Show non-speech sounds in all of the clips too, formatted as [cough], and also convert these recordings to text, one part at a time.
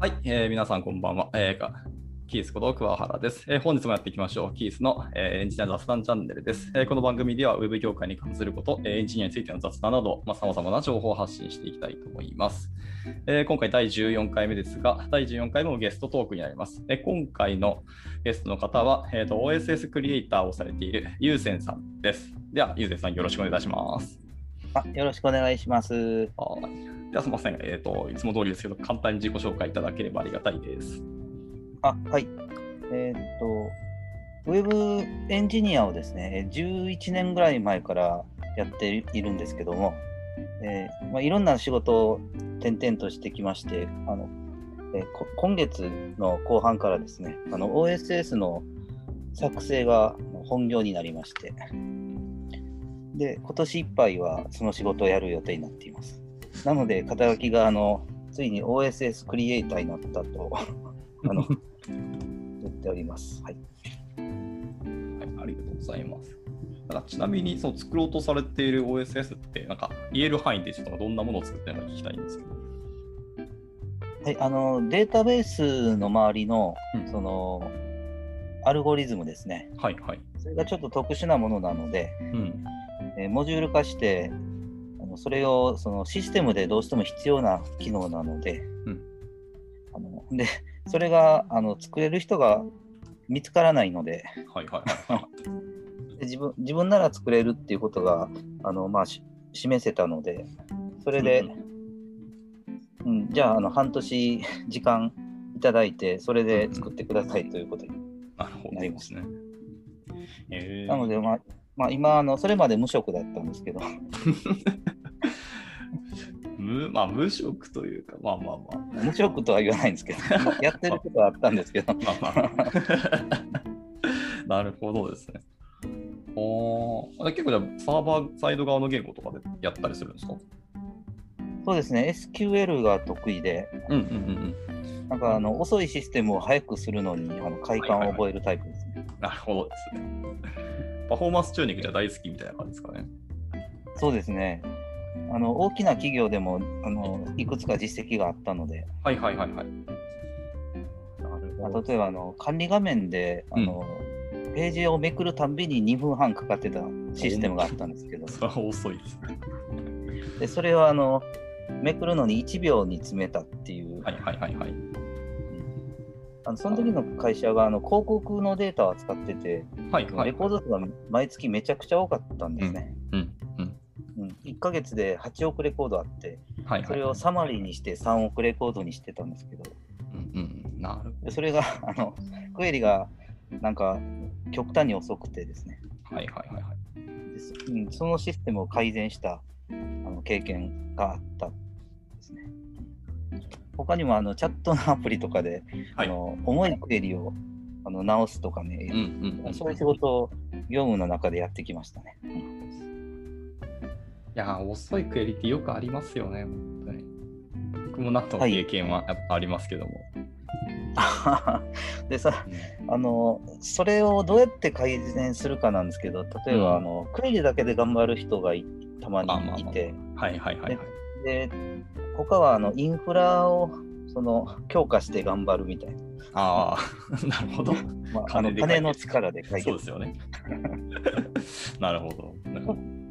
はい、えー皆さんこんばんは。えーかキースこと桑原です、えー本日もやっていきましょう。キースの、えーエンジニア雑談チャンネルです、えーこの番組では Web 業界に関すること、えーエンジニアについての雑談など、まあ、様々な情報を発信していきたいと思います。えー今回第14回目ですが、第14回もゲストトークになります。えー今回のゲストの方は、えーと OSS クリエイターをされているゆうせんさんです。では、ゆうせんさんよろしくお願いいたします。あよろしくお願いします。はいではすみません、えーと、いつも通りですけど、簡単に自己紹介いただければありがたいです。あ、はい。えーっと、ウェブエンジニアをですね、11年ぐらい前からやっているんですけども、えーまあ、いろんな仕事を転々としてきまして、あのえ今月の後半からですね、あの OSS の作成が本業になりまして、で、今年いっぱいはその仕事をやる予定になっています。なので、肩書きがあのついに OSS クリエイターになったと [laughs] あの言っております。はい。はい、ありがとうございます。なんかちなみにその作ろうとされている OSS って、なんか言える範囲でちょっとどんなものを作ってるのか聞きたいんですけど。はい、あのデータベースの周りのうんそのアルゴリズムですね。はいはい。それがちょっと特殊なものなので、うん。えーモジュール化して、あのそれをそのシステムでどうしても必要な機能なので、うんあのでそれがあの作れる人が見つからないので、はいはいはい。[laughs] で自分自分なら作れるっていうことがあの、まあ、し示せたので、それで、うんじゃああの半年時間いただいて、それで作ってくださいということに。なりますすね。えーなので、まあまあ、今あの、それまで無職だったんですけど、[laughs] 無まあ、無職というか、まあまあま無職とは言わないんですけど、[laughs] やってることはあったんですけど、あ。まあまあ。[laughs] なるほどですね。お結構じゃあサーバーサイド側の言語とかでやったりするんですか？そうですね、SQL が得意で、うんうんうんなんかあの遅いシステムを早くするのにあの快感を覚えるタイプですね。うん。なるほどですね。パフォーマンスチューニングじゃ大好きみたいな感じですかね。そうですね。あの大きな企業でもあのいくつか実績があったので、はいはいはいはい。例えばあの管理画面であの、ページをめくるたんびに2分半かかってたシステムがあったんですけど、[laughs] それは遅いですね。でそれをあのめくるのに1秒に詰めたっていう、はいはいはいはい。あのその時の会社があの広告のデータを扱ってて、はいはい。レコード数が毎月めちゃくちゃ多かったんですね。うんうん。うん1ヶ月で8億レコードあって、はいはい。それをサマリーにして3億レコードにしてたんですけど、うんうん。なるそれがあのクエリがなんか極端に遅くてですね、ど。はいはいはいはい。そのシステムを改善したあの経験があった。他にもあのチャットのアプリとかで、はいあの重いクエリをあの直すとかね、うんうんうん。そういう仕事を業務の中でやってきましたね。いやー、遅いクエリティよくありますよね、本当に。僕もなった経験はやっぱありますけども。[laughs] でさあのそれをどうやって改善するかなんですけど例えば、うんあのクエリだけで頑張る人がいたまにいて、はいはいはいはい。で他はあのインフラをその強化して頑張るみたいな、ああ、[laughs] なるほど。まあ、金金の力で解決そうですよね。[laughs] なるほど。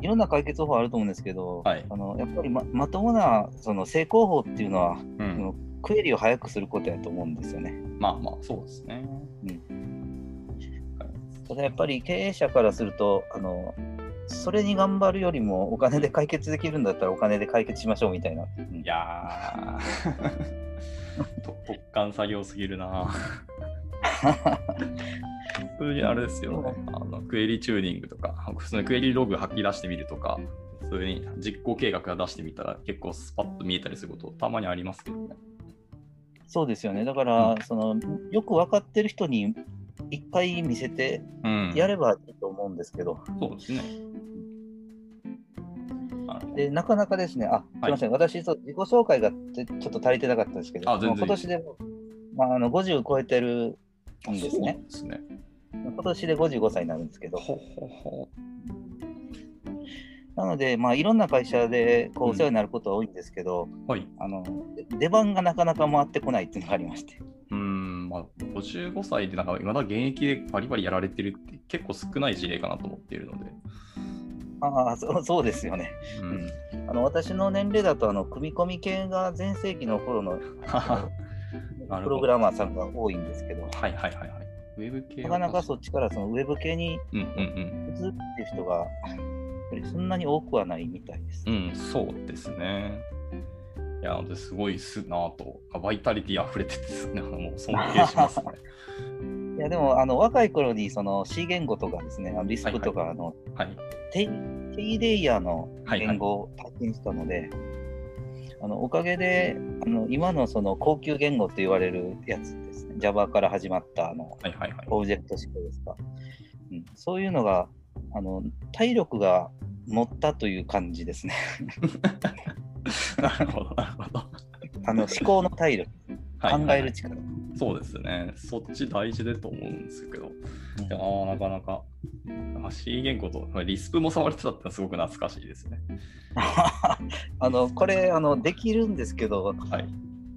いろんな解決方法あると思うんですけど、はいあのやっぱりままともなその成功法っていうのは、うんクエリを早くすることやと思うんですよね。まあまあ、そうですね。ただやっぱり経営者からするとあのそれに頑張るよりもお金で解決できるんだったらお金で解決しましょうみたいな。うんいやー、[laughs] と特感作業すぎるな。普通にあれですよね。あのクエリチューニングとか、普通にクエリログ吐き出してみるとか、普通に実行計画が出してみたら結構スパッと見えたりすることたまにありますけどね。そうですよね。だから、うんそのよく分かってる人に一回見せてうん。やればいいと思うんですけど、そうですね。でなかなかですね、あ、すみません、私そう、自己紹介がちょっと足りてなかったんですけど、今年でも、まあ、あの50超えてるんですねすね。今年で55歳になるんですけど、ほほほ。なので、まあ、いろんな会社でこううんお世話になることは多いんですけど、はい。あの出番がなかなか回ってこないっていうのがありまして。うーん、まあ、55歳でなんか、まだ現役でバリバリやられてるって結構少ない事例かなと思っているので。ああそうそうですよね。うん。あの私の年齢だとあの組み込み系が全盛期の頃の [laughs] プログラマーさんが多いんですけど、はいはいはいはい。ウェブ系なかなかそっっちからそのウェブ系にうんうん移るって人がそんなに多くはないみたいです。うん。うん、そうですね。いや、すごいっすなぁと、バイタリティ溢れててですね、[laughs] もう尊敬しますね。[laughs] いやでもあの若い頃にその C 言語とかですね、あのリスクとかあの、はい。低低レイヤーのはいはい言語を体験したので、あのおかげであの今のその高級言語と言われるやつですね、Java から始まったあのはいはいはい。オブジェクト思考ですか、うん、そういうのがあの体力が持ったという感じですね。[laughs] [laughs] なるほど、なるほど。あの思考の体力、はいはい考える力。そうですね。そっち大事だと思うんですけど、いやーなかなか、あ C 言語と、まあリスプも触れてたってすごく懐かしいですね。[laughs] あのこれあのできるんですけどはい。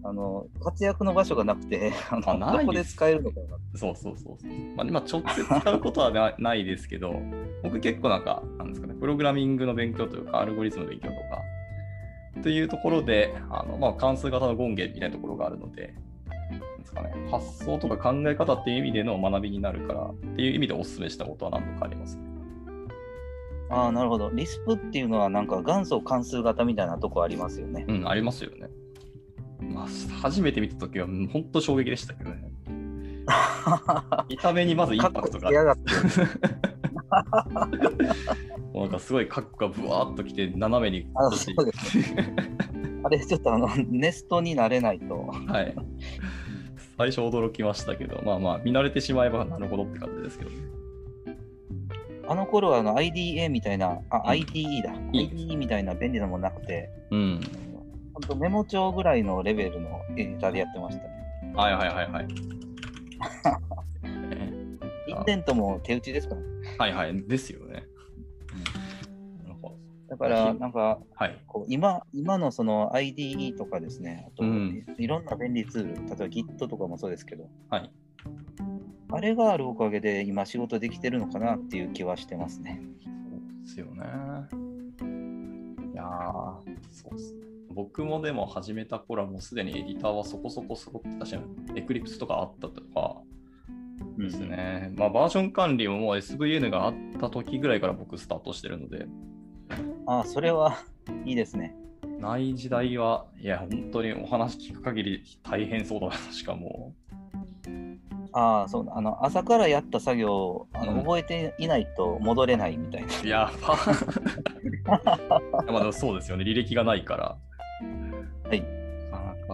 あの活躍の場所がなくてあのあどこで使えるのかなそうそうそうそう。まあ、今、直接使うことはなないですけど、僕結構なんか、なんですかね、プログラミングの勉強というか、アルゴリズムの勉強とか、というところで、あのまあ、関数型の権限みたいなところがあるので、ですかね、発想とか考え方っていう意味での学びになるから、っていう意味でお勧めしたことは何度かありますね。ああなるほどリスプっていうのはなんか元祖関数型みたいなとこありますよねうん、ありますよね。まあ、初めて見たときは、本当衝撃でしたけどね。見た目にまずインパクトがあっ [laughs] なんかすごいカッコがブワーっときて、斜めに。あそうですね。あれちょっとあのネストになれないと。はい。最初驚きましたけど、まあまあ、見慣れてしまえばなるほどって感じですけどね。あの頃はあの IDA みたいなあ、ん。IDE だ。IDE みたいな便利なものなくて。うん。本当メモ帳ぐらいのレベルのエディターでやってました。ねはいはいはいはい。[laughs] インデントも手打ちですからねはいはい。ですよね。だからなんかはい。こう今今のその IDE とかですね、あと、うんいろんな便利ツール、例えば Git とかもそうですけど、はい。あれがあるおかげで今仕事できてるのかなっていう気はしてますね。そうですよね。いやー、そうですね。僕もでも始めた頃はもうすでにエディターはそこそこ揃ってたし、エクリプスとかあったとかですね。まあバージョン管理ももう SVN があった時ぐらいから僕スタートしてるので、ああ、それはいいですね。ない時代は、いや、本当にお話聞く限り大変そうだな、しかも。ああ、そうあの朝からやった作業をあの、うん覚えていないと戻れないみたいな。いや、パ [laughs] まあでもそうですよね、履歴がないから。はい。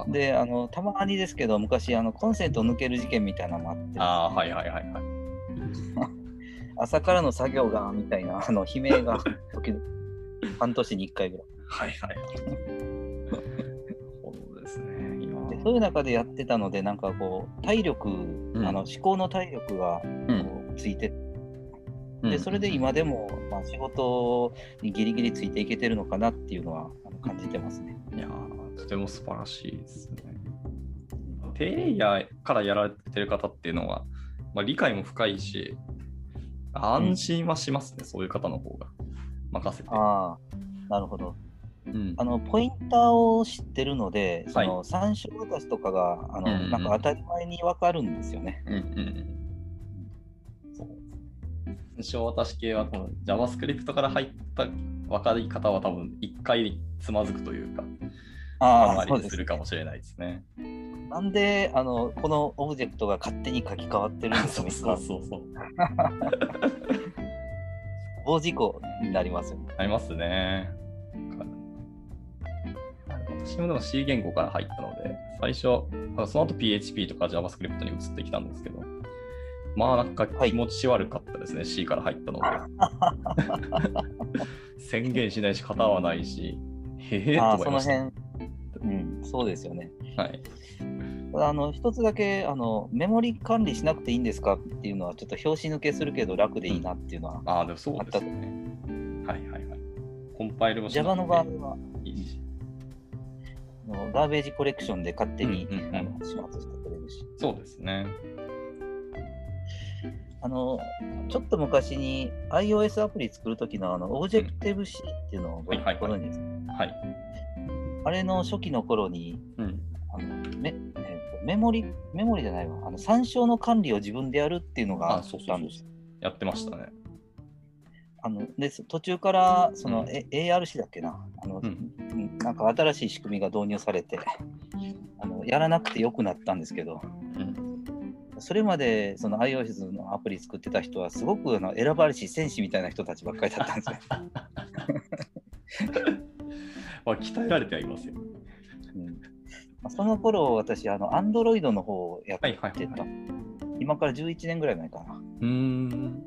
で、あのたまにですけど、昔あのコンセント抜ける事件みたいなのもあって、ああ、はいはいはいはい。[laughs] 朝からの作業がみたいなあの悲鳴が時々半年に1回ぐらい。はいはい。そうですね。でそういう中でやってたので、なんかこう、体力、んあの思考の体力がこうんうついて、うんでそれで今でも、まあ、仕事にギリギリついていけてるのかなっていうのは感じてますね。ても素晴らしいですね。低レイヤーからやられてる方っていうのは、まあ、理解も深いし、安心はしますね、そういう方の方が。任せて。ああ、なるほど。うんあのポインターを知ってるので、そのは参照渡しとかがあの、うんうんなんか当たり前に分かるんですよね。うんうんうん。そう。最初私系はこの JavaScript から入った分かり方は多分一回つまずくというか、あまりす。るかもしれないですね。なんであのこのオブジェクトが勝手に書き換わってるんです [laughs] そようそうそうそう。[laughs] 大事故になりますよね。ありますね。私もでも C 言語から入ったので、最初、その後 PHP とか JavaScript に移ってきたんですけど、まあなんか気持ち悪かったですね、C から入ったので。[laughs] 宣言しないし、型はないし、へえと思いました。うん、そうですよね。はい。あの一つだけあのメモリ管理しなくていいんですかっていうのはちょっと拍子抜けするけど楽でいいなっていうのは、ああ、でもそうですね。はいはいはい。コンパイルもしなく Java ての場合はいいし。あのガーベージコレクションで勝手に、うんうんうんあの始末してくれるし。そうですね。あの、ちょっと昔に iOS アプリ作るときのあの、Objective-C っていうのをごはいはいはいご存知ですか？はい。あれの初期の頃に、うん。あのメえーとメモリ、メモリじゃないわ、あの参照の管理を自分でやるっていうのがああ、っそうそうたんです。やってましたね。あので途中からその、うんえ ARC だっけなあの、うんうんなんか新しい仕組みが導入されて [laughs] あのやらなくてよくなったんですけどうん。それまでその iOS のアプリ作ってた人はすごくあの選ばれし戦士みたいな人たちばっかりだったんですよ。[laughs] まあ、鍛えられてはいますよ。うんまあその頃私あの Android の方をやってた、はいはいはい。今から11年ぐらい前かな。うーん。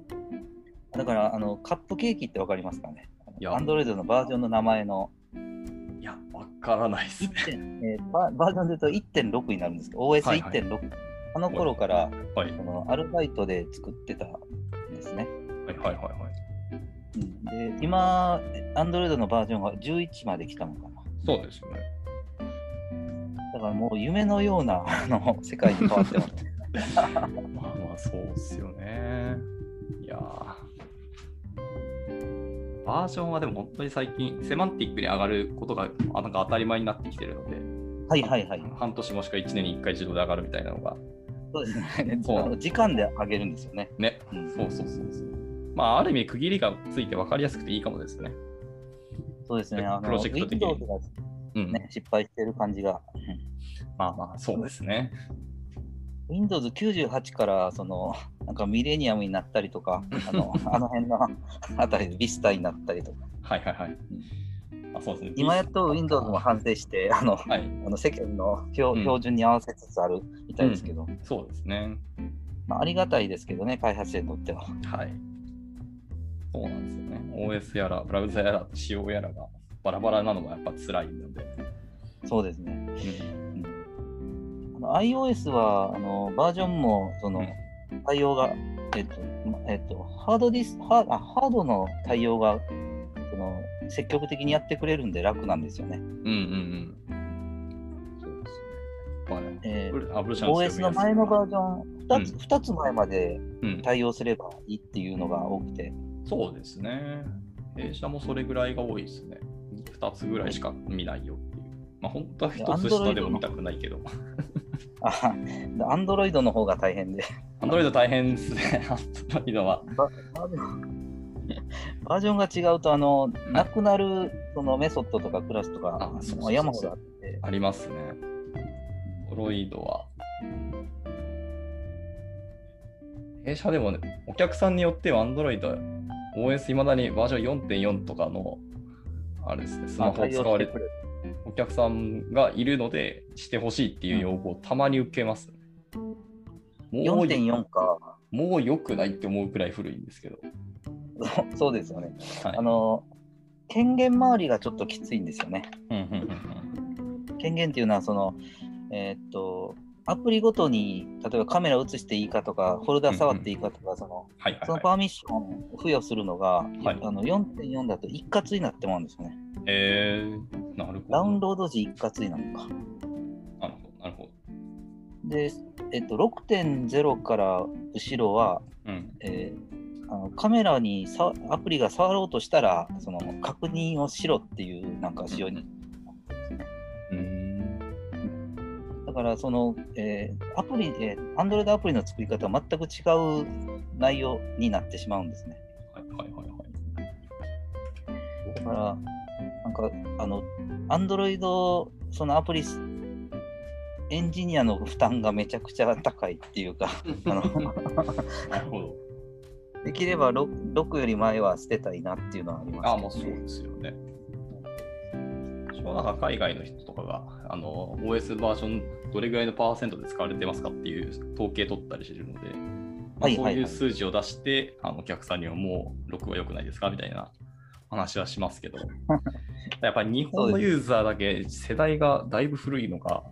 だからあのカップケーキってわかりますかね？いや ?Android のバージョンの名前のいや、わからないですね。1.、えーババージョンで言うと1.6になるんですけど、はいはい OS1.6、あの頃からはい。このアルバイトで作ってたんですね。はいはいはいはい。うん、で今、Android のバージョンが11まで来たのかな。そうですよね。だからもう夢のようなあの世界に変わってます。まあまあ、そうっすよね。いやーバージョンはでも本当に最近、セマンティックに上がることがあなんか当たり前になってきてるので、はいはいはい。半年もしくは1年に1回自動で上がるみたいなのが、そうですね。時間で上げるんですよね。ね、うんそうそうそうそう。まあ、ある意味、区切りがついて分かりやすくていいかもですね。そうですね。あのプロジェクト的にが、うん。ね、失敗してる感じが。まあまあ、そうですね。Windows 98からそのなんかミレニアムになったりとか、あの [laughs] あの辺のあたりで Vista になったりとか、はいはいはい。あそうですね。今やっと Windows も反省して、あのはい、あの世間の標,、うん標準に合わせつつあるみたいですけど、そうですね。まあ、ありがたいですけどね、開発者にとっては。はい。そうなんですよね。OS やら、ブラウザやら、仕様やらがバラバラなのがやっぱ辛いので。そうですね。うん iOS はあのバージョンもその対応が、えっとまえっと、ハードディスハーあハードの対応がその積極的にやってくれるんで楽なんですよね。うんうんうん。OS の前のバージョン2つ,、うん二つ前までうん、対応すればいいっていうのが多くて、そうですね。弊社もそれぐらいが多いですね。2つぐらいしか見ないよっていう。まあ本当は1つ下でも見たくないけど。[laughs] あ Android の方が大変で、Android 大変ですね。[laughs] Android は。ババージョンバージョンが違うとあの、なくなるそのメソッドとかクラスとかあそうそうそうそうまあ山ほどあって、ありますね。Android は。弊社でもね、お客さんによっては Android、OS いまだにバージョン4.4とかの、あれですね、スマホを使われてるお客さんがいるので、してほしいっていう要望をたまに受けます、ねもう4.4か、もう良くないって思うくらい古いんですけど。[laughs] そうですよね。はいあの権限周りがちょっときついんですよね。権限っていうのはその、えーっとアプリごとに例えばカメラ映していいかとかフォルダ触っていいかとか、そのパーミッションを付与するのが、はいあの4.4だと一括になってもらうんですよね。えー、なるほど。ダウンロード時一括になるのか。なるほど、なるほど。で、えっと、6.0から後ろは、うん。えーあのカメラにさアプリが触ろうとしたらその確認をしろっていうなんか仕様にうーん。だからその、えーアプリ、えー、Android アプリの作り方は全く違う内容になってしまうんですね。はいはいはいはい。だから、なんか、あの、Android、そのアプリ、エンジニアの負担がめちゃくちゃ高いっていうか、[laughs] あのなるほど。できれば 6, 6より前は捨てたいなっていうのはあります、あ、もうそうですよね。私もなんか海外の人とかが、あの、OS バージョンどれぐらいのパーセントで使われてますかっていう統計取ったりしてるので、まあそういう数字を出して、あのお客さんにはもう6は良くないですかみたいな話はしますけど、[laughs] やっぱり日本のユーザーだけ世代がだいぶ古いのが、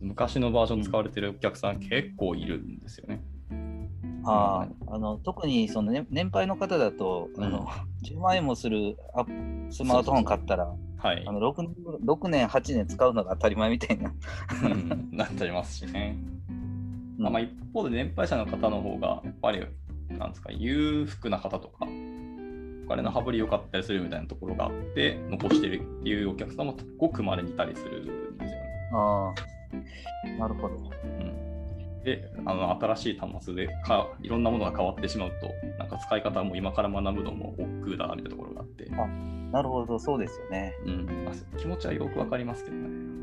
昔のバージョン使われてるお客さん結構いるんですよね。ああの特にその、ね、年配の方だと、あの [laughs] 10万円もするアスマートフォン買ったら、はいあ。の 6, 年6年、8年使うのが当たり前みたいな。うんなっちゃいますしね。うんまあ、一方で年配者の方の方が、やっぱり、なんですか、裕福な方とか、お金の羽振り良かったりするみたいなところがあって、残してるっていうお客さんもごくまれにいたりするんですよね。ああ、なるほど。うん、であの、新しい端末でかいろんなものが変わってしまうと、なんか使い方も今から学ぶのも億劫だなみたいなところがあって、なるほど、そうですよね。うんまあ、気持ちはよくわかりますけどね。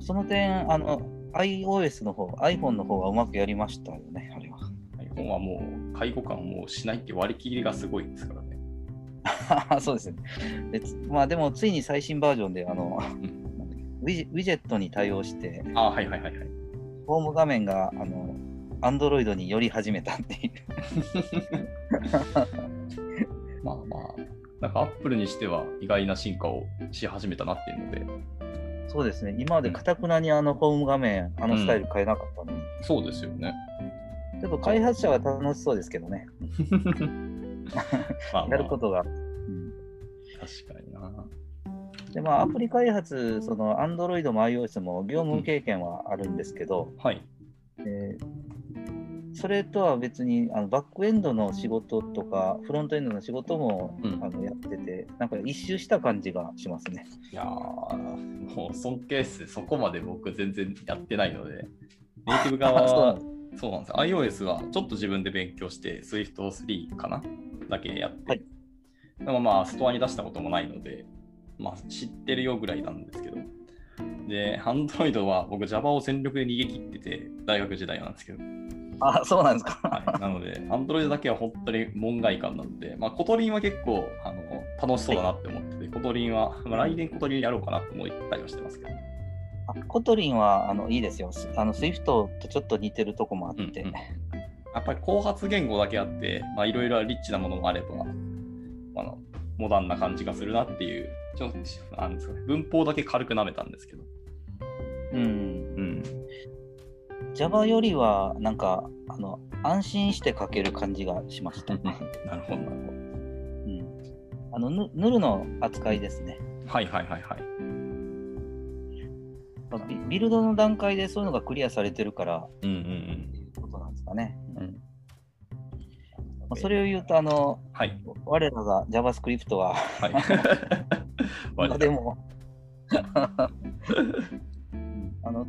その点、あの、iOS の方、iPhone の方はうまくやりましたよね、あれは。iPhone はもう介護官をしないって割り切りがすごいですからね。[laughs] そうですね。でつまあでも、ついに最新バージョンで、あの、うんウィジウィジェットに対応して、あはいはいはいはい。ホーム画面が、あの、Android に寄り始めたっていう。[laughs] まあまあ、なんか Apple にしては意外な進化をし始めたなっていうので、そうですね。今までかたくなにあのホーム画面、あのスタイル変えなかったのに、そうですよね。ちょっと開発者は楽しそうですけどね。[laughs] [laughs] やることが。うん確かにな。でまあ、アプリ開発、その Android も iOS も業務経験はあるんですけど、はい。えーそれとは別にあのバックエンドの仕事とか、フロントエンドの仕事も、うんあのやってて、なんか一周した感じがしますね。いやー、もう尊敬っす。そこまで僕全然やってないので、ネイティブ側は、そうなんです。iOS はちょっと自分で勉強して、Swift3 かな？だけやって、はいでもまあ、ストアに出したこともないので、まあ、知ってるよぐらいなんですけど、で、Android は僕 Java を全力で逃げ切ってて、大学時代なんですけど、あ、そうなんですか。はい、なので、Android だけは本当に門外漢なので、まあ、 Kotlin は結構あの楽しそうだなって思ってて、 Kotlin は、まあ、来年 Kotlin やろうかなと思ったりはしてますけど、あ Kotlin はあのいいですよ。すあの Swift とちょっと似てるとこもあって。うんうんやっぱり後発言語だけあって、まあ、いろいろリッチなものもあれば、あのモダンな感じがするなっていう、ちょっとなんですかね、文法だけ軽く舐めたんですけど、うんうん、Java よりはなんかあの安心して書ける感じがしました。[laughs] なるほど、なるほうん、あのヌ null の扱いですね。ど。はいはいはいはい。まあビビルドの段階でそういうのがクリアされてるからうんうんっていうことなんですかね。うん。それを言うとあのはい。我らが JavaScript ははい。今でも [laughs] あの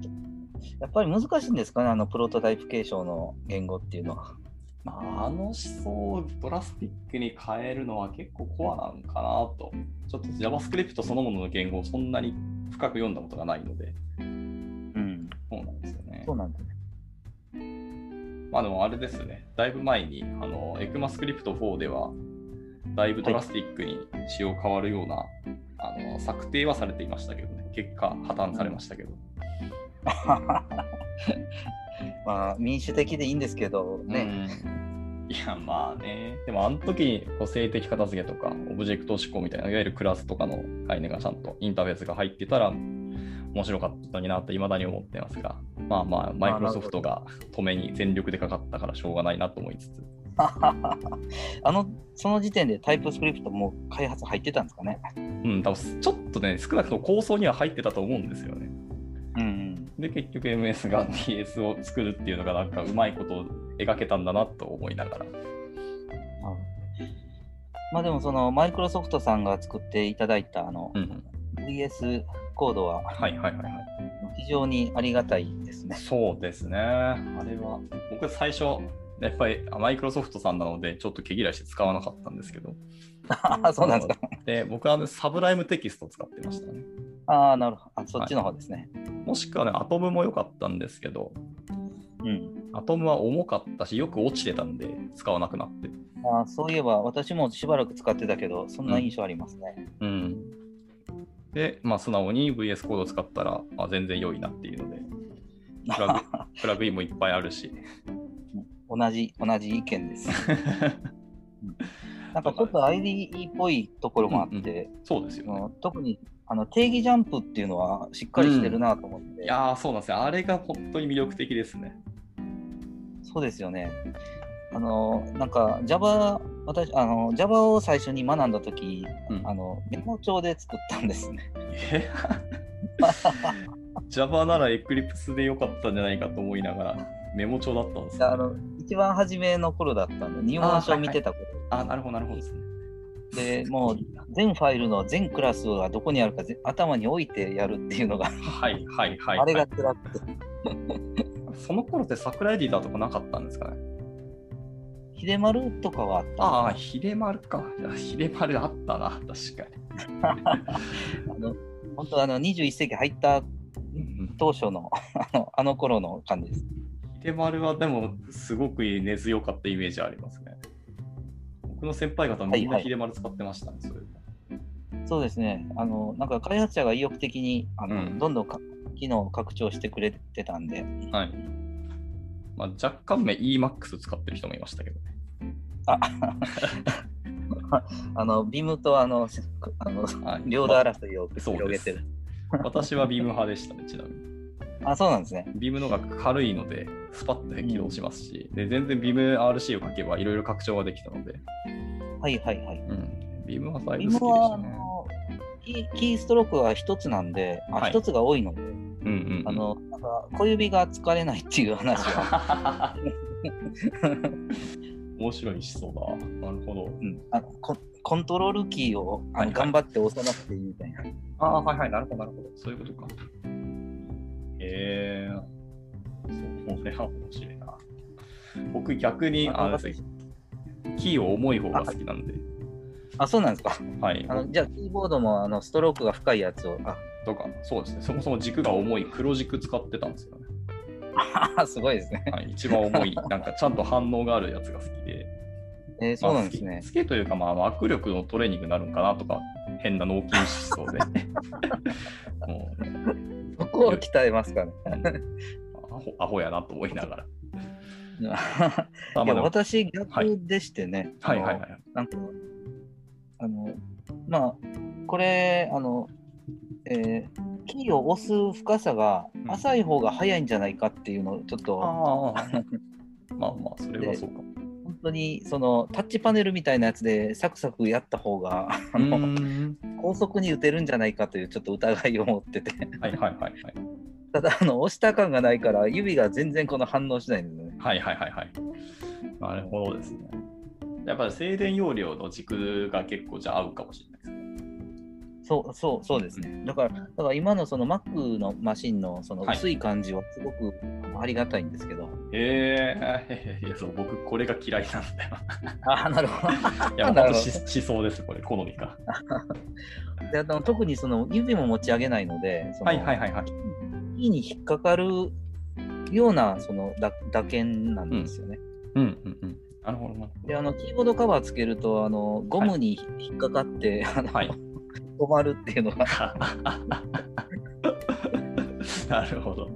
やっぱり難しいんですかね、あのプロトタイプ継承の言語っていうのは。まあ、あの思想をドラスティックに変えるのは結構コアなのかなと。ちょっと JavaScript そのものの言語をそんなに深く読んだことがないので、うん、そうなんですよねそう。なんですね。まあでもあれですね、だいぶ前に、あの、ECMAScript 4では、だいぶドラスティックに仕様変わるような、あの策定はされていましたけどね、結果破綻されましたけど。[laughs] まあ民主的でいいんですけどね。うんいや、まあね。でも、あの時にこう性的片付けとか、オブジェクト思考みたいな、いわゆるクラスとかの概念がちゃんとインターフェースが入ってたら、面白かったのになって未だに思ってますが、まあまあ、マイクロソフトが止めに全力でかかったからしょうがないなと思いつつ、[laughs] あのその時点でタイプスクリプトもう開発入ってたんですかね？うん、多分ちょっとね、少なくとも構想には入ってたと思うんですよね。うん、で、結局 MS が DS を作るっていうのがなんかうまいことを描けたんだなと思いながら。まあでもそのマイクロソフトさんが作っていただいたあの、うん、VS コードははいはいはいはい。非常にありがたいですね。そうですね。あれは、僕最初、やっぱりマイクロソフトさんなので、ちょっと毛嫌いして使わなかったんですけど。[laughs] あそうなんですか。で、僕は、ね、サブライムテキストを使ってましたね。ああ、なるほどあ。そっちの方ですね。もしくはね、アトムも良かったんですけど、うん。アトムは重かったし、よく落ちてたんで、使わなくなって。あーそういえば私もしばらく使ってたけど、そんな印象ありますね。うん。で、まあ、素直に VS コードを使ったら、まあ、全然良いなっていうので、[laughs] プラグプラグインもいっぱいあるし。同じ、同じ意見です。[laughs] なんかちょっと IDE っぽいところもあって、そうですよね。特にあの定義ジャンプっていうのはしっかりしてるなと思って。いやー、そうなんですよ。あれが本当に魅力的ですね。そうですよね。あの、なんか Java、私、あの、Java を最初に学んだとき、うんあの、メモ帳で作ったんですね。え？[laughs] Java なら Eclipse でよかったんじゃないかと思いながら、メモ帳だったんですね。あの、一番初めの頃だったんで、入門書を見てた頃あ、なるほど、なるほどですね。で、もう全ファイルの全クラスはどこにあるかぜ頭に置いてやるっていうのが、はいはいはい、あれがはい。辛くて、[laughs] その頃って桜エディターとかなかったんですかね？秀丸とかはあったああ、ヒデマルか。いやヒデマルあったな、確かに。[laughs] あの本当あの21世紀入ったうん当初のあのあの頃の感じです。ヒデマルはでも、すごく根強かったイメージありますね。僕の先輩方みんはいはないヒデマル使ってましたね、それそうですね。あのなんか開発者が意欲的にあの、うんどんどんか機能を拡張してくれてたんで、はい。まあ、若干目 EMAX 使ってる人もいましたけどね。あ [laughs] のビムとあのあのはい領土争いを広げてる。[laughs] 私はビーム派でしたね、ちなみに。あ、そうなんですね。ビームの方が軽いので、スパッと起動しますし、で全然ビーム RC を書けばいろいろ拡張ができたので、はいはいはい。うん、ビームはだいビぶムはあ好きでしたね。のキーキーストロークは一つなんで、あはい一つが多いので、うんうんうん、あのなんか小指が疲れないっていう話は、[laughs] 面白い思想だ。なるほど。うんあのココントロールキーをはいはい頑張って押さなくていいみたいな。ああ、はいはい、なるほど、なるほど。そういうことか。へえそう、これは面白いな。僕、逆に、あキーを重い方が好きなんで、あ、そうなんですか。はい。あのじゃあ、キーボードもあのストロークが深いやつを。あとか、そうですね。そもそも軸が重い黒軸使ってたんですよね。あ、[laughs] すごいですね。はい、一番重い、なんかちゃんと反応があるやつが好きで。えーそうなんですねまあ好き。というか、まあ、握力のトレーニングになるんかなとか、変な脳筋思想で。[laughs] もうそこを鍛えますかね。アホアホやなと思いながら。[laughs] いや私、逆でしてね。はいはいはい。なんか、あの、まあ、これ、あの、えーキーを押す深さがうん浅い方が早いんじゃないかっていうのをちょっと、ああ。まあまあ、それはそうかも。本当にそのタッチパネルみたいなやつでサクサクやった方があうの高速に打てるんじゃないかというちょっと疑いを持っててはいはいはいはい。ただあの押した感がないから指が全然この反応しないんですよね。はいはいはいはい。なるほどですね。やっぱり静電容量の軸が結構じゃあ合うかもしれないですね。そうそうそうですね。だからだから今のその Mac のマシンのそのはい薄い感じはすごくあのありがたいんですけど。へえ、いやそう僕これが嫌いなんだよ。ああなるほど。[laughs] いや、本当し思想です、これ、好みか。[laughs] であの特にその指も持ち上げないので、そのはいはいはいはい。キーに引っかかるようなその打打鍵なんですよね。うんうんうん。なるほどなるほであのキーボードカバーつけるとあのゴムに引っかかって、あのど。はい。止まるっていうのが [laughs] なるほど。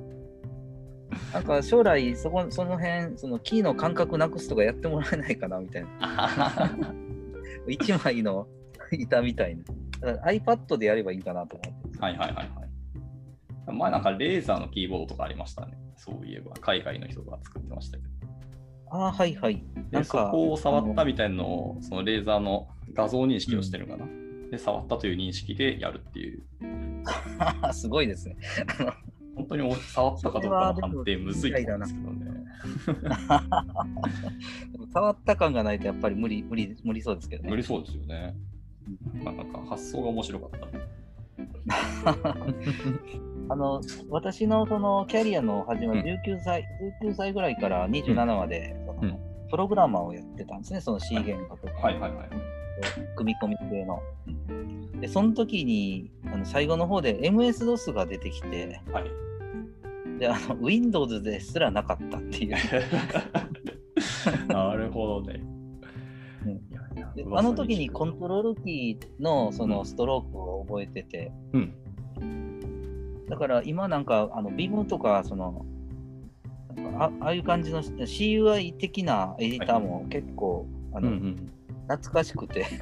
なんか将来そこその辺そのキーの感覚なくすとかやってもらえないかなみたいな [laughs] 一枚の板みたいな iPad でやればいいかなと思ってはいはいはいはい。前なんかレーザーのキーボードとかありましたね。そういえば、海外の人が作ってましたけど。ああはいはいなで、んかそこを触ったみたいなのを、そのレーザーの画像認識をしてるのかな。で、触ったという認識でやるっていう。あ [laughs] すごいですね本当に触ったかどうかの判定むずいですけどね。[laughs] 触った感がないとやっぱり無理無理無理そうですけどね無理そうですよね。まあなんか発想が面白かった。[laughs] あの私のそのキャリアの始まり、うん19歳、19歳ぐらいから27まで、うんプログラマーをやってたんですね、その C 言語とか、はいはいはい。組み込み系の。で、その時にあの最後の方で MS-DOS が出てきて、はい。であの Windows ですらなかったっていう。[laughs] なるほどね。あの時にコントロールキーのそうのストロークを覚えてて、うん。だから今なんかあの Vim とかそのあああいう感じの CUI 的なエディターも結構、あのうんうん。懐かしくて。[laughs]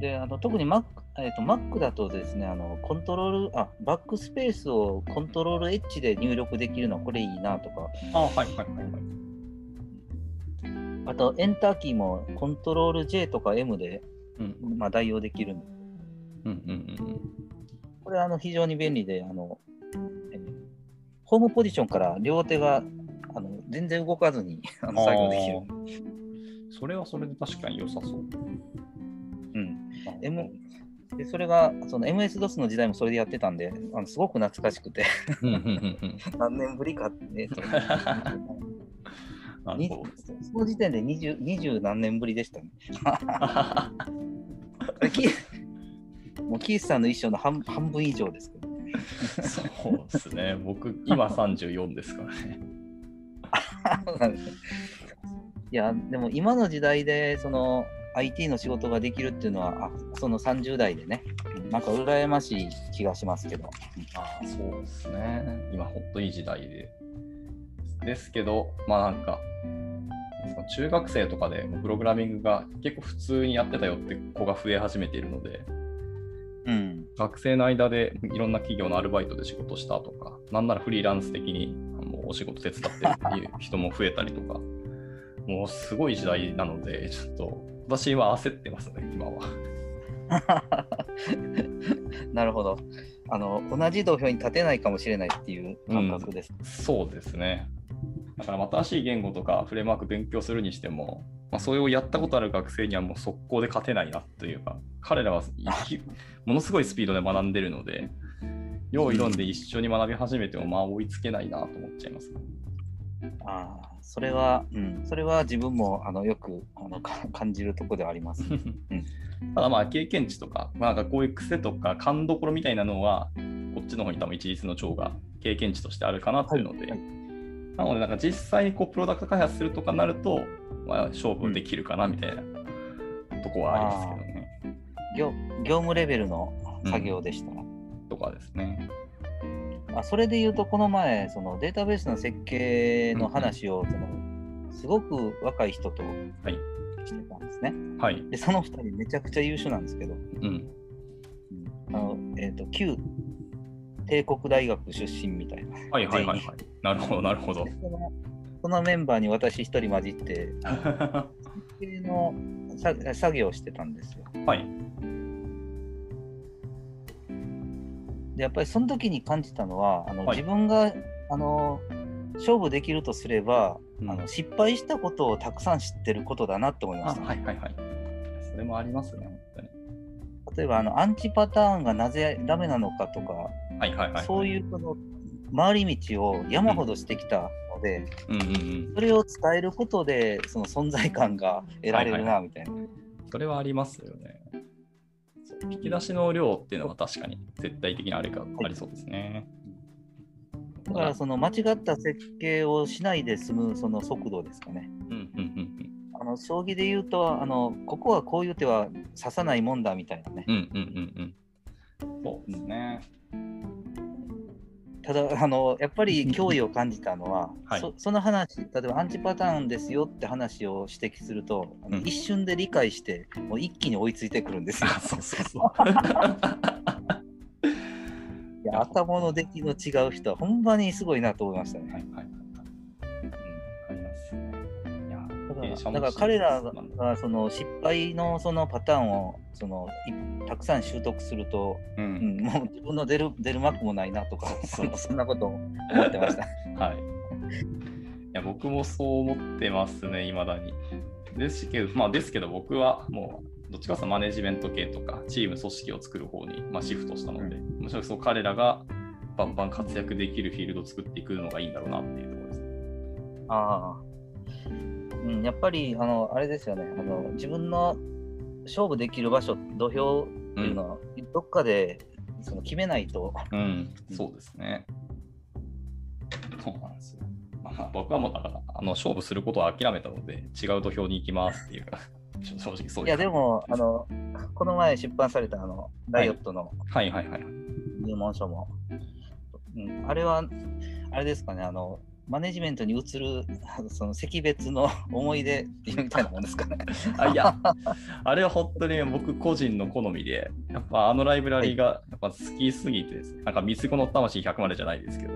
であの特に Mac えっと Mac だとですね、あのコントロール、あ、バックスペースをコントロール H で入力できるのはこれいいなとか、あはいはいはいはい。あとエンターキーもコントロール J とか M で、うん。まあ、代用できるんで、うんうんうん。これあの非常に便利で、あのえーホームポジションから両手が全然動かずにあうん。の作業できる。る。それはそれで確かに良さそう。うん、M でそれがその MS-DOS の時代もそれでやってたんで、あのすごく懐かしくて。何年ぶりかって、と [laughs] になるほど。その時点で 20, 20何年ぶりでしたね。[laughs] もうキースさんの衣装の半半分以上ですけど、ね。そうですね。僕、今34ですからね。そうなんですねいや、でも今の時代でその IT の仕事ができるっていうのは、あその30代でね、なんか羨ましい気がしますけど。ああ、そうですね。今、ほんといい時代で。ですけど、まあなんか、中学生とかでプログラミングが結構普通にやってたよって子が増え始めているので、うん。学生の間でいろんな企業のアルバイトで仕事したとか、なんならフリーランス的にお仕事手伝ってるっていう人も増えたりとか、もうすごい時代なので、ちょっと私は焦ってますね、今は。[laughs] なるほど。あの同じ土俵に立てないかもしれないっていう感覚です。そうですね。だから新しい言語とかフレームワーク勉強するにしても、まあ、それをやったことある学生にはもう速攻で勝てないなというか、彼らはものすごいスピードで学んでるので、用意論で一緒に学び始めてもまあ追いつけないなと思っちゃいます。ああ、それは、うん、それは自分もあのよくあのか感じるところではあります。[laughs] ただまあ経験値とか、まあ、なんかこういう癖とか勘どころみたいなのは、こっちの方に多分一律の長が経験値としてあるかなというので、はいなのでなんか実際にこうプロダクト開発するとかなると、まあ、勝負できるかなみたいなとこはありますけどね。業業務レベルの作業でしたら。とかですね。あそれで言うと、この前、そのデータベースの設計の話を、そのすごく若い人とはい。してたんですね。はい。で、その2人めちゃくちゃ優秀なんですけど、うん。あのえー、と旧帝国大学出身みたいな。はいはいはい、全はい。なるほど、なるほどで。そのメンバーに私一人混じって、[laughs] 設計のさ作業をしてたんですよ。はい。で、やっぱりその時に感じたのは、あのはい自分があの勝負できるとすれば、うんあの失敗したことをたくさん知ってることだなって思いあました。はいはいはい。それもありますね、本当に。例えばあの、アンチパターンがなぜダメなのかとか、はいはいはい。そういうその回り道を山ほどしてきたので、うんうんうん。それを伝えることでその存在感が得られるはいはなみたいな。それはありますよね。引き出しの量っていうのは確かに絶対的にあるか、ありそうですね。だからその間違った設計をしないで済むその速度ですかね。うんうんうんあの将棋で言うとあの、ここはこういう手は指さないもんだみたいなね。うん。うんうんうんうん。そうですね。ただあの、やっぱり脅威を感じたのは、はいそその話、例えばアンチパターンですよって話を指摘すると、うん一瞬で理解して、もう一気に追いついてくるんですよ。あ [laughs] そうそうそう。[laughs] いや頭の出来の違う人は、ほんまにすごいなと思いましたね。はいはいやだから彼らがその失敗のそのパターンをそのいたくさん習得すると、う。うんん、もう自分の出る [laughs] 出る幕もないなとかそうそんなことを思ってました。[laughs] はい。いや、僕もそう思ってますね、いまだに。ですけど、まあ、ですけど、僕はもう、どっちかというとマネジメント系とか、チーム組織を作る方に、まあ、シフトしたので、むしろそう彼らがバンバン活躍できるフィールドを作っていくのがいいんだろうなっていうところですね。ああ、うん、やっぱりあのあれですよねあの自分の勝負できる場所土俵っていうのは、どっかでその決めないと、うん、そうですね。そうなんですよ。まあ、僕はもうだからあの勝負することは諦めたので、違う土俵に行きますっていうか、[laughs] 正直そういう。いやで、もあのこの前出版されたあのダイオットのはいはいはい。入門書も、うん、あれはあれですかねあのマネジメントに移る [laughs] その席別の思い出っていうみたいなもんですかね。あいや、あれは本当に僕個人の好みで、やっぱあのライブラリがやっぱ好きすぎてですね、なんか三つ子の魂100までじゃないですけど、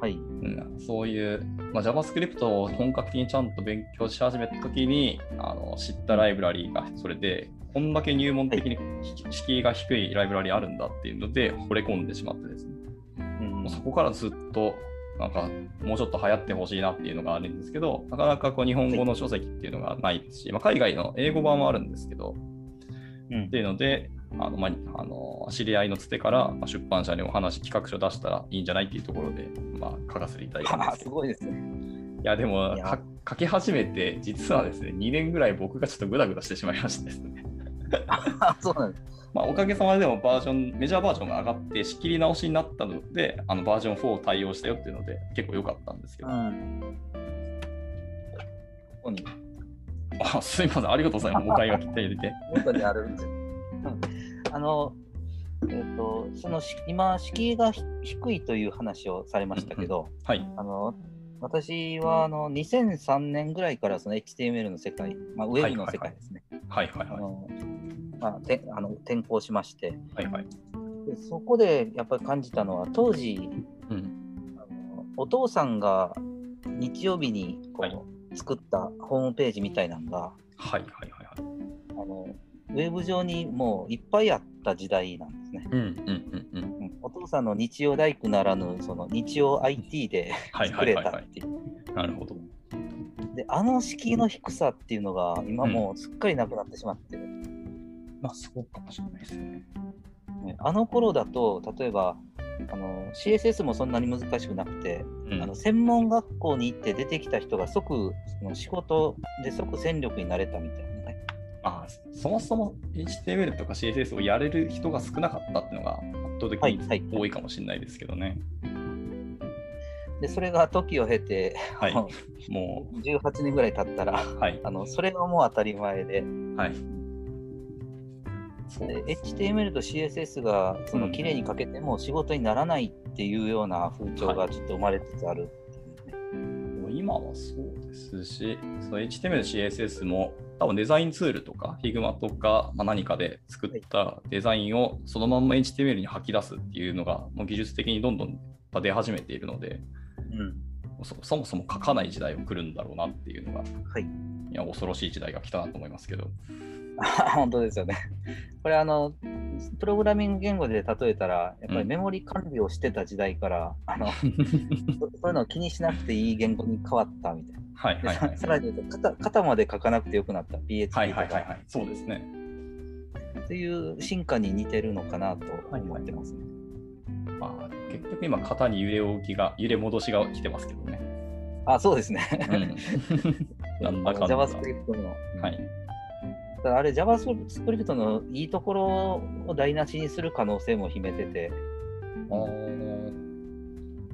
はい。うん、そういう、まあ、JavaScript を本格的にちゃんと勉強し始めたときにあの知ったライブラリーがそれで、こんだけ入門的に敷居が低いライブラリーあるんだっていうので、惚れ込んでしまってですね、うん。そこからずっと、なんかもうちょっと流行ってほしいなっていうのがあるんですけど、なかなかこう日本語の書籍っていうのがないですし、まあ、海外の英語版もあるんですけど、うんっていうので、あのまあ、あの知り合いのつてから、まあ、出版社にお話、企画書出したらいいんじゃないっていうところで、まあ、書かせていただいたんではあすけど、[laughs] すごいですね。いや、でも書き始めて、実はですね、2年ぐらい僕がちょっとグダグダしてしまいましてですね。あそうなんです。まあ、おかげさまでもバージョン、メジャーバージョンが上がって仕切り直しになったので、あのバージョン4を対応したよっていうので、結構良かったんですけど、うん。ここにあすいません、ありがとうございます。お買いが来ていて。本当にあるんですよ。うんあの、えっ、と、そのし今、敷居がひ低いという話をされましたけど、はい。あの、私はあの2003年ぐらいからその HTML の世界、まあ、ウェブの世界ですね、はいはいはい。あのまあ、てあの転校しましてはいはい。で、そこでやっぱり感じたのは、当時、うん。あのお父さんが日曜日にこう、はい作ったホームページみたいなのが、はいはいはいはい。あのウェブ上にもういっぱいあった時代なんですね。うんうんうんうん。うんお父さんの日曜大工ならぬその日曜 IT ではい作れたっ。ていう。なるほど。で、あの敷居の低さっていうのが今もうすっかりなくなってしまって、まあそうかもしれないですね。ねあの頃だと、例えばあの CSS もそんなに難しくなくて、うんあの専門学校に行って出てきた人が即その仕事で即戦力になれたみたいなね。あそもそも HTML とか CSS をやれる人が少なかったっていうのが圧倒的はいはいに多いかもしれないですけどね。で、それが時を経て、はい。ももう18年ぐらい経ったら、う、はい。あのそれがもう当たり前で、はい。HTML と CSS がその綺麗に書けても仕事にならないっていうような風潮がちょっと生まれつつあるね。今はそうですし、その HTML、CSS も多分デザインツールとか Figma とか、まあ、何かで作ったデザインをそのまんま HTML に吐き出すっていうのがもう技術的にどんどん出始めているので、うんそそもそも書かない時代が来るんだろうなっていうのが、はい、いや恐ろしい時代が来たなと思いますけど。[laughs] 本当ですよね。これあの、プログラミング言語で例えたら、やっぱりメモリ管理をしてた時代から、あのそ [laughs] そういうのを気にしなくていい言語に変わったみたいな。はいではいはい。ささらに言うと肩、肩まで書かなくてよくなった、PHP とか、はいはいはいはい。そうですね。っていう進化に似てるのかなと思ってますね。まあ、結局今、型に揺れ置きが、揺れ戻しが来てますけどね。あ、そうですね。うん、[laughs] なんだかんだ。JavaScript の。はい。ただあれ JavaScript のいいところを台無しにする可能性も秘めてて、あー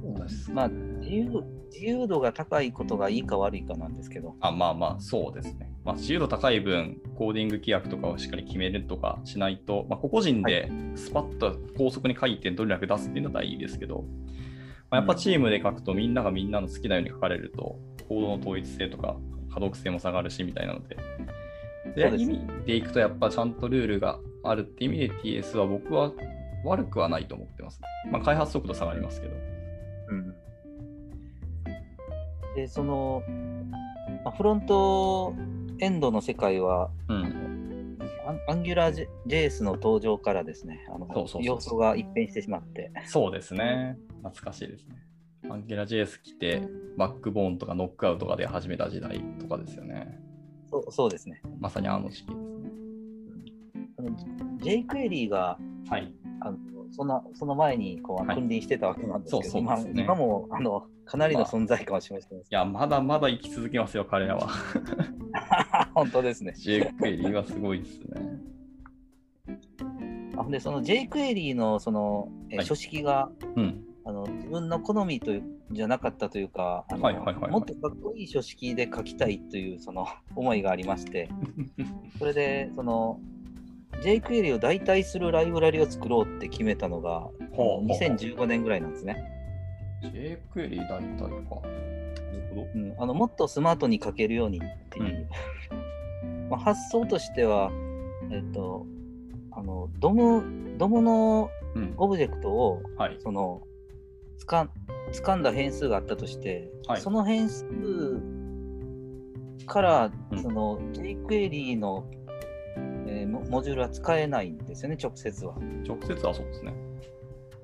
そうですまあ自由自由度が高いことがいいか悪いかなんですけど、あまあまあ、そうですね。まあ、自由度高い分、コーディング規約とかをしっかり決めるとかしないと、まあ、個々人でスパッと高速に書いてどれだけ出すっていうのはいいですけど、まあ、やっぱチームで書くとみんながみんなの好きなように書かれると、コードの統一性とか可読性も下がるしみたいなので、でそうです意味でいくとやっぱちゃんとルールがあるって意味で TS は僕は悪くはないと思ってます。まあ、開発速度下がりますけど。でその、まあフロントエンドの世界は、うん。アン Angular JS の登場からですね、あのそうそうそう様相が一変してしまって、そうですね。懐かしいですね。アンゲラ JS 来て、バックボーンとかノックアウトが出始めた時代とかですよね。そうそうですね。まさにあの時期ですね。あの jQuery がはい。あのそのその前にこうはい君臨してたわけなんですけど、ね今もあのかなりの存在感を示してます。いや、まだまだ生き続けますよ、彼らは。[laughs] 本当ですね。jQuery はすごいですね。あでその jQuery のその、えはい書式がうん。あの自分の好みというじゃなかったというかもっとかっこいい書式で書きたいというその [laughs] 思いがありましてそれでその jQuery を代替するライブラリを作ろうって決めたのがほうほうほう2015年ぐらいなんですね。jQuery 代替か。なるほど。うん、あのもっとスマートに書けるようにっていう、[laughs] まあ、発想としては、えっと、あのドムドムのうん。オブジェクトをはい。そのつかん掴んだ変数があったとして、はいその変数からうんその jQuery の、えーモモジュールは使えないんですよね、直接は。直接はそうですね。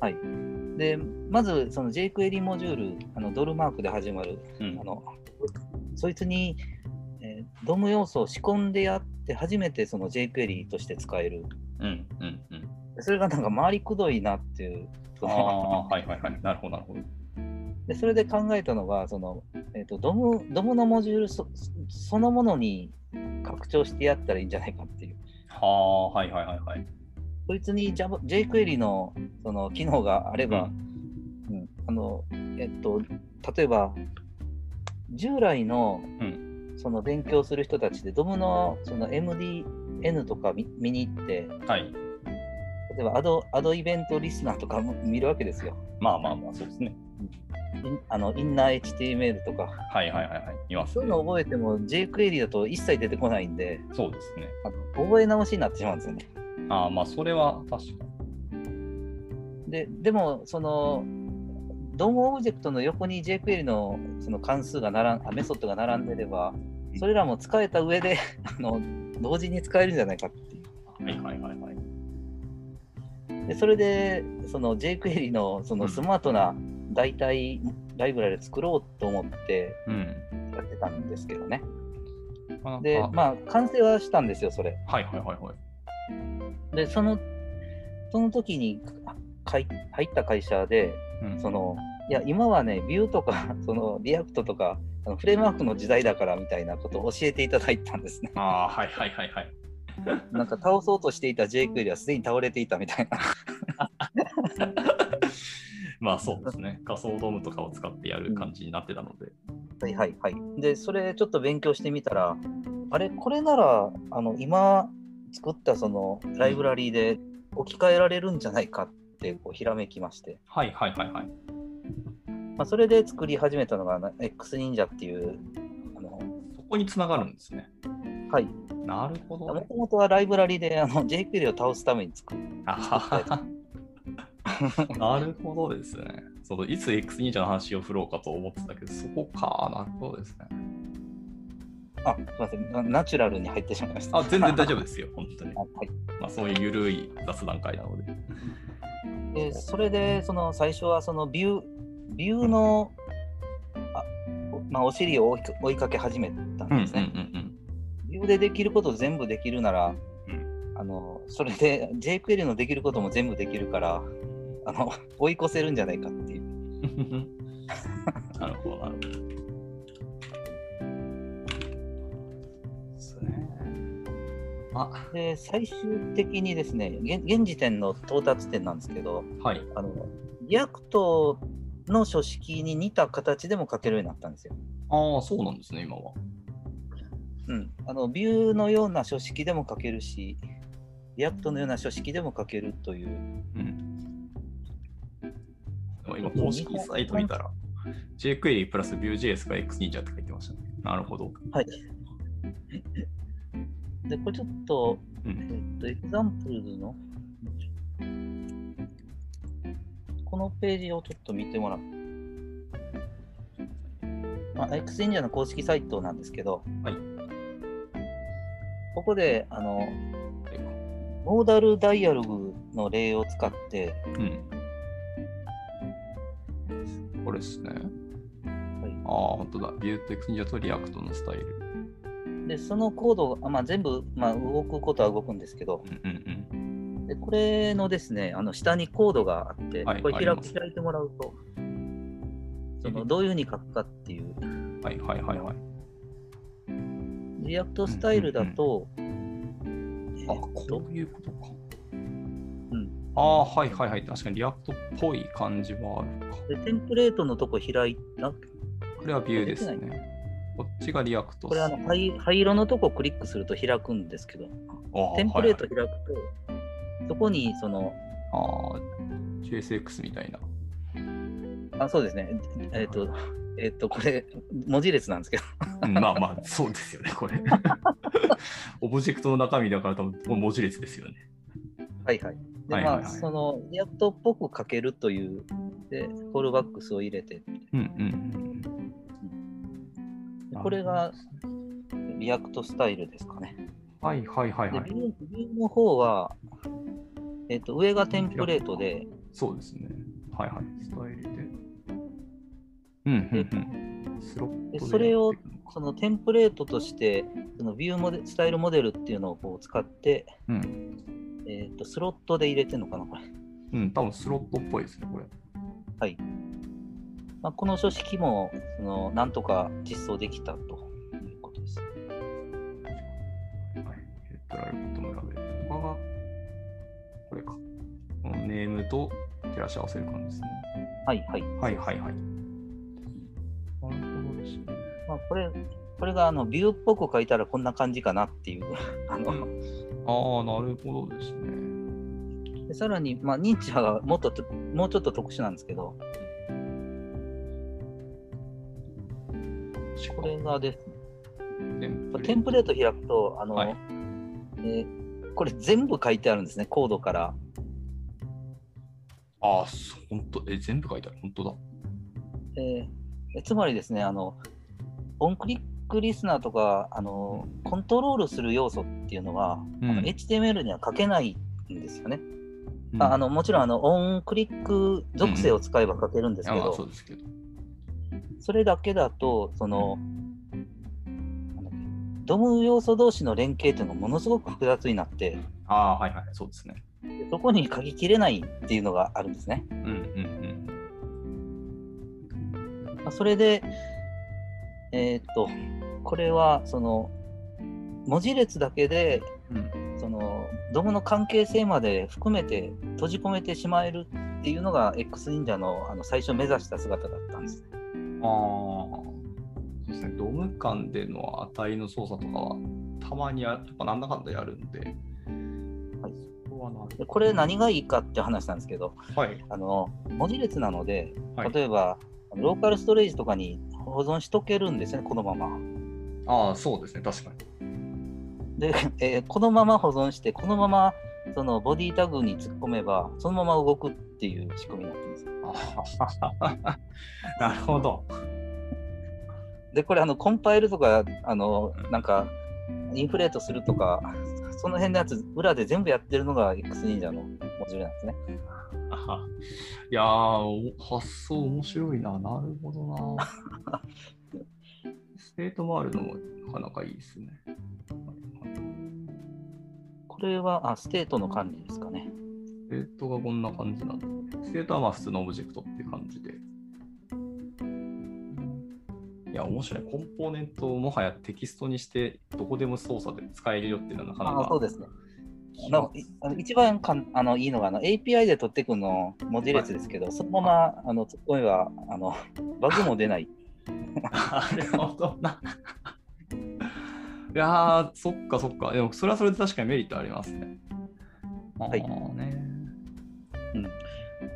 はい、でまずその jQuery モジュール、あのドルマークで始まるうんあ。のそいつに、えー、ドム要素を仕込んでやって初めてその jQuery として使える。うん。うん。うん。それがなんか回りくどいなっていう。ああ、はいはいはい。なるほど、なるほど。でそれで考えたのがその、えーとドム、ドムのモジュールそそのものに拡張してやったらいいんじゃないかっていう。はあ、はいはいはいはい。そいつに Java- jQuery のその機能があれば、ううんあのえっと、例えば従来のうん。その勉強する人たちで、ドムのその MDN とか見見に行って、はい。例えばアドアドイベントリスナーとかも見るわけですよ。まあまあまあ、そうですね。あのインナー HTML とか。はいはいはいはい。いますねそういう。の覚えても jQuery だと一切出てこないんで、そうですね。覚え直しになってしまうんですよね。ああ、まあそれは確かででも、その、ドームオブジェクトの横に jQuery のその関数が並んあメソッドが並んでれば、それらも使えた上であの同時に使えるんじゃないかっていう。に。はいはいはいはい。でそれでその jQuery のそのスマートな代替ライブラリを作ろうと思ってうん。やってたんですけどね。なかなかで、まあ、完成はしたんですよ、それ。はいはいはいはい。で、その、その時にかい入った会社で、うん、その、いや、今はね、 Vue とか、[laughs] その、 React とか、あのフレームワークの時代だからみたいなことを教えていただいたんですね。ああ、はいはいはいはい。なんか倒そうとしていた jQuery はすでに倒れていたみたいな。[laughs] まあそうですね。仮想 DOM とかを使ってやる感じになってたので。はいはいはい。で、それちょっと勉強してみたら、あれ、これなら、あの、今作ったそのライブラリーで置き換えられるんじゃないかってこうひらめきまして、はいはいはいはい。まあ、それで作り始めたのがな X 忍者っていう、あの、そこにつながるんですね。はい。なるほどもね。ともとはライブラリであの jQuery を倒すために作る。あなるほどですね。そのいつ X 忍者の話を振ろうかと思ってたけど、そこか。なるほどですね。あ、すみませんな。ナチュラルに入ってしまいました。あ、全然大丈夫ですよ、本当にあ。[laughs] はい。まあそういう緩い雑談会なので。で、それで、その最初はそのビュー、ビューの、あおまあ、お尻を追いか追いかけ始めたんうんうんですね。うんビューでできること全部できるなら、うんあのそれで jQuery のできることも全部できるから、あの追い越せるんじゃないかっていう。うん。なるほど、なるほど。ですね。あ、で、最終的にですね、現現時点の到達点なんですけど、はい。あの React の書式に似た形でも書けるようになったんですよ。ああ、そうなんですね、今は。うん、あの Vue のような書式でも書けるし、 React のような書式でも書けるという。うん。今、公式サイト見たら、jQuery プラス Vue.js が X 忍者って書いてましたね。なるほど。はい。で、これちょっと、うん。えっと、 examples の、このページをちょっと見てもらう。まあ、X 忍者の公式サイトなんですけど、はい。ここで、あの、モーダルダイアログの例を使って、うん。これですね。はいああ、本当だ。Vue と X 忍者と React のスタイル。でそのコードが、まあ、全部、まあ、動くことは動くんですけど、うんうんでこれのですね、あの下にコードがあって、はいこれ開開いてもらうと、そのどういうふうに書くかっていう、うん。はいはいはいはい。 React スタイルだと、あ、えーっことういうことか。うんああ、はいはいはい。確かに React っぽい感じはあるか。でテンプレートのとこ開いた、これは Vue です出てね。こっちが React。これあの灰灰色のとこクリックすると開くんですけど、あテンプレートはい開くと、そこにその、はい、ああ、JSX みたいな。あそうですね。えっ、と、えっ、と、これ、文字列なんですけど。うんまあまあ、そうですよね、これ。[laughs] オブジェクトの中身だから多分文字列ですよね。はいはい。で、はいはいはいまあ、その、 React っぽく書けるという、で、フォールバックスを入れて、うんうんでこれが React スタイルですかね。はいはいはいで、はいビ。ュービューの方は、えっ、と、上がテンプレートで、そうですね。はいはい。スタイルで。それをそのテンプレートとして、そのビューモデスタイルモデルっていうのをこう使って、うん。えっ、と、スロットで入れてるのかな、これ。うん、多分スロットっぽいですね、これ。はい。まあ、この書式も、その、なんとか実装できたということです。はい。ヘッドライブボトムラベルとかが、これか。このネームと照らし合わせる感じですね。はい、はい。はいはいはい。まあ、これ、これがあのビューっぽく書いたらこんな感じかなっていう。[laughs] あのああ、なるほどですね。でさらに、まあ、認知はもっとともうちょっと特殊なんですけど、これがですね、テンプレート開くと、あの、はいえーこれ全部書いてあるんですね、コードから。ああ、本当え、全部書いてある？本当だ。えーえつまりですね、あの、オンクリックリスナーとか、あの、コントロールする要素っていうのは、うんあの HTML には書けないんですよね。うんああのもちろんあの、オンクリック属性を使えば書けるんですけど、うですけど。それだけだと、その、ドム要素同士の連携っていうのがものすごく複雑になって、ああ、はいはい、そうですね。でそこに書ききれないっていうのがあるんですね。うんうんまあそれで、えーっと、これは、その、文字列だけで、うん。うん、その、ドムの関係性まで含めて閉じ込めてしまえるっていうのが X 忍者のあの最初目指した姿だったんです。ああ、そうですね。ドム間での値の操作とかは、たまにややっぱなんだかんだやるんで、はいそこはなでこれ何がいいかって話なんですけど、はい。あの文字列なので、はい例えば、ローカルストレージとかに保存しとけるんですね、このまま。ああ、そうですね。確かに。で、えーこのまま保存して、このままそのボディタグに突っ込めば、そのまま動くっていう仕組みになってるんです。あ [laughs] なるほど。で、これ、あのコンパイルとか、あのうんなんか、 inflate するとか、その辺のやつ、裏で全部やってるのが X 忍者のモジュールなんですね。あ [laughs] いや発想面白いな。なるほどな。[laughs] ステートもあるのもなかなかいいですね。これは、あ、ステートの管理ですかね。ステートがこんな感じなんで、ステートはまあ普通のオブジェクトっていう感じで。いや、面白い。コンポーネントをもはやテキストにして、どこでも操作で使えるよっていうのはなかなか。あそうですね。あの一番かんあのいいのがあの API で取ってくの文字列ですけど、そのままあの突っ込めばあのバグも出ない。[laughs] なるほどな。[laughs] いやー、そっかそっか。でも、それはそれで確かにメリットありますね。はいあーね。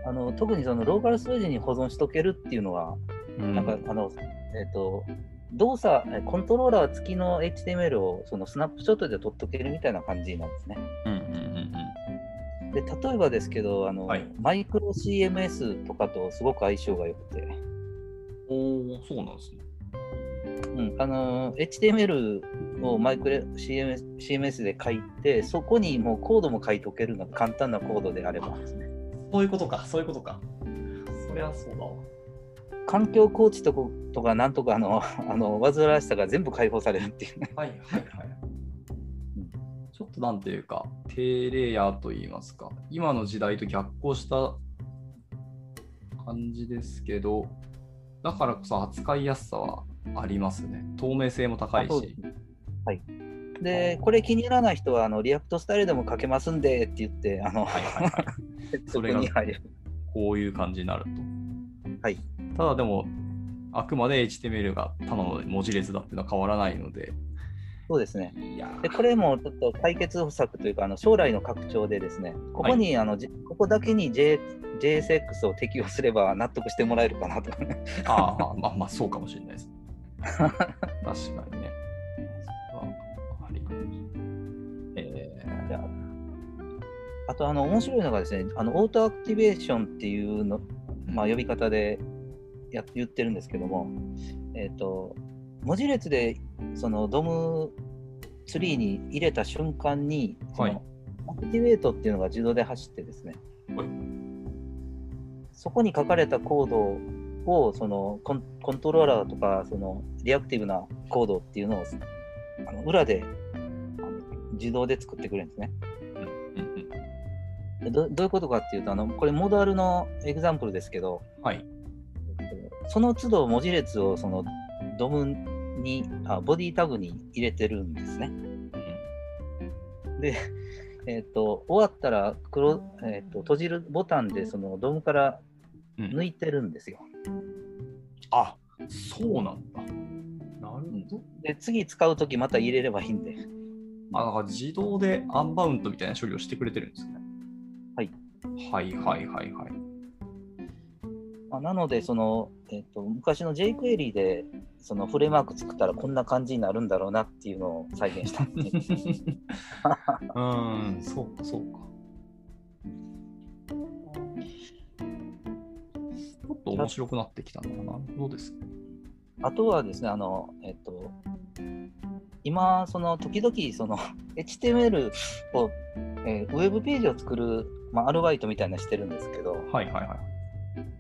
あの特にそのローカルストレージに保存しとけるっていうのは、うんなんかあの、えっ、と、動作、えコントローラー付きの HTML をそのスナップショットで取っとけるみたいな感じなんですね。うんうんうんで、例えばですけど、あの、はいマイクロ CMS とかとすごく相性が良くて、うん。おお、そうなんですね。うん、あの HTML をマイクロ CMS, CMS で書いて、そこにもうコードも書いておけるの簡単なコードであればですね。そういうことか、そういうことか。そりゃそうだわ。環境構築とことかなんとかあの [laughs] あの煩わしさが全部解放されるっていうね。はいはいはい。ちょっとなんていうか、低レイヤーといいますか、今の時代と逆行した感じですけど、だからこそ扱いやすさはありますね。透明性も高いしはい。で、これ気に入らない人は、あの React スタイルでも書けますんでって言って、あの、はいはいはい。[laughs] それが。こういう感じになると。はい。ただでも、あくまで HTML がただの文字列だっていうのは変わらないので、そうですね。でこれもちょっと解決策というか、あの将来の拡張でですね、ここに、あのじここだけに、J、JSX を適用すれば納得してもらえるかなと。ああ、まあまあ、そうかもしれないです。[laughs] 確かにね。あえじゃああと、あの面白いのがですね、あの auto activation っていうの、ーまあ、呼び方でや言ってるんですけども、えっ、と、文字列でその DOM tree に入れた瞬間に、はいactivate っていうのが自動で走ってですね、はいそこに書かれたコードをそのコンコントローラーとかその reactive なコードっていうのをあの裏であの自動で作ってくれるんですね。どどういうことかっていうとあの、これ modal の example ですけど、はい。その都度文字列をその DOM にあ、 body tag に入れてるんですね。で、[laughs] えっと終わったら黒、えっと閉じるボタンでそのドムからうん抜いてるんですよ。あそうなんだ。なるほど。で、次使うときまた入れればいいんで。あ、だから自動でアンバウンドみたいな処理をしてくれてるんですね。はい。はいはいはいはい。まあ、なのでその、えっと昔の jQuery でそのフレームワーク作ったらこんな感じになるんだろうなっていうのを再現したんですね。うーん、そうかそうか。ちょっと面白くなってきたのかな。どです？ね。あとはですね、あの、えっと、今、その時々、その HTML を、えーウェブページを作る、まあ、アルバイトみたいなのしてるんですけど、はいはいはい。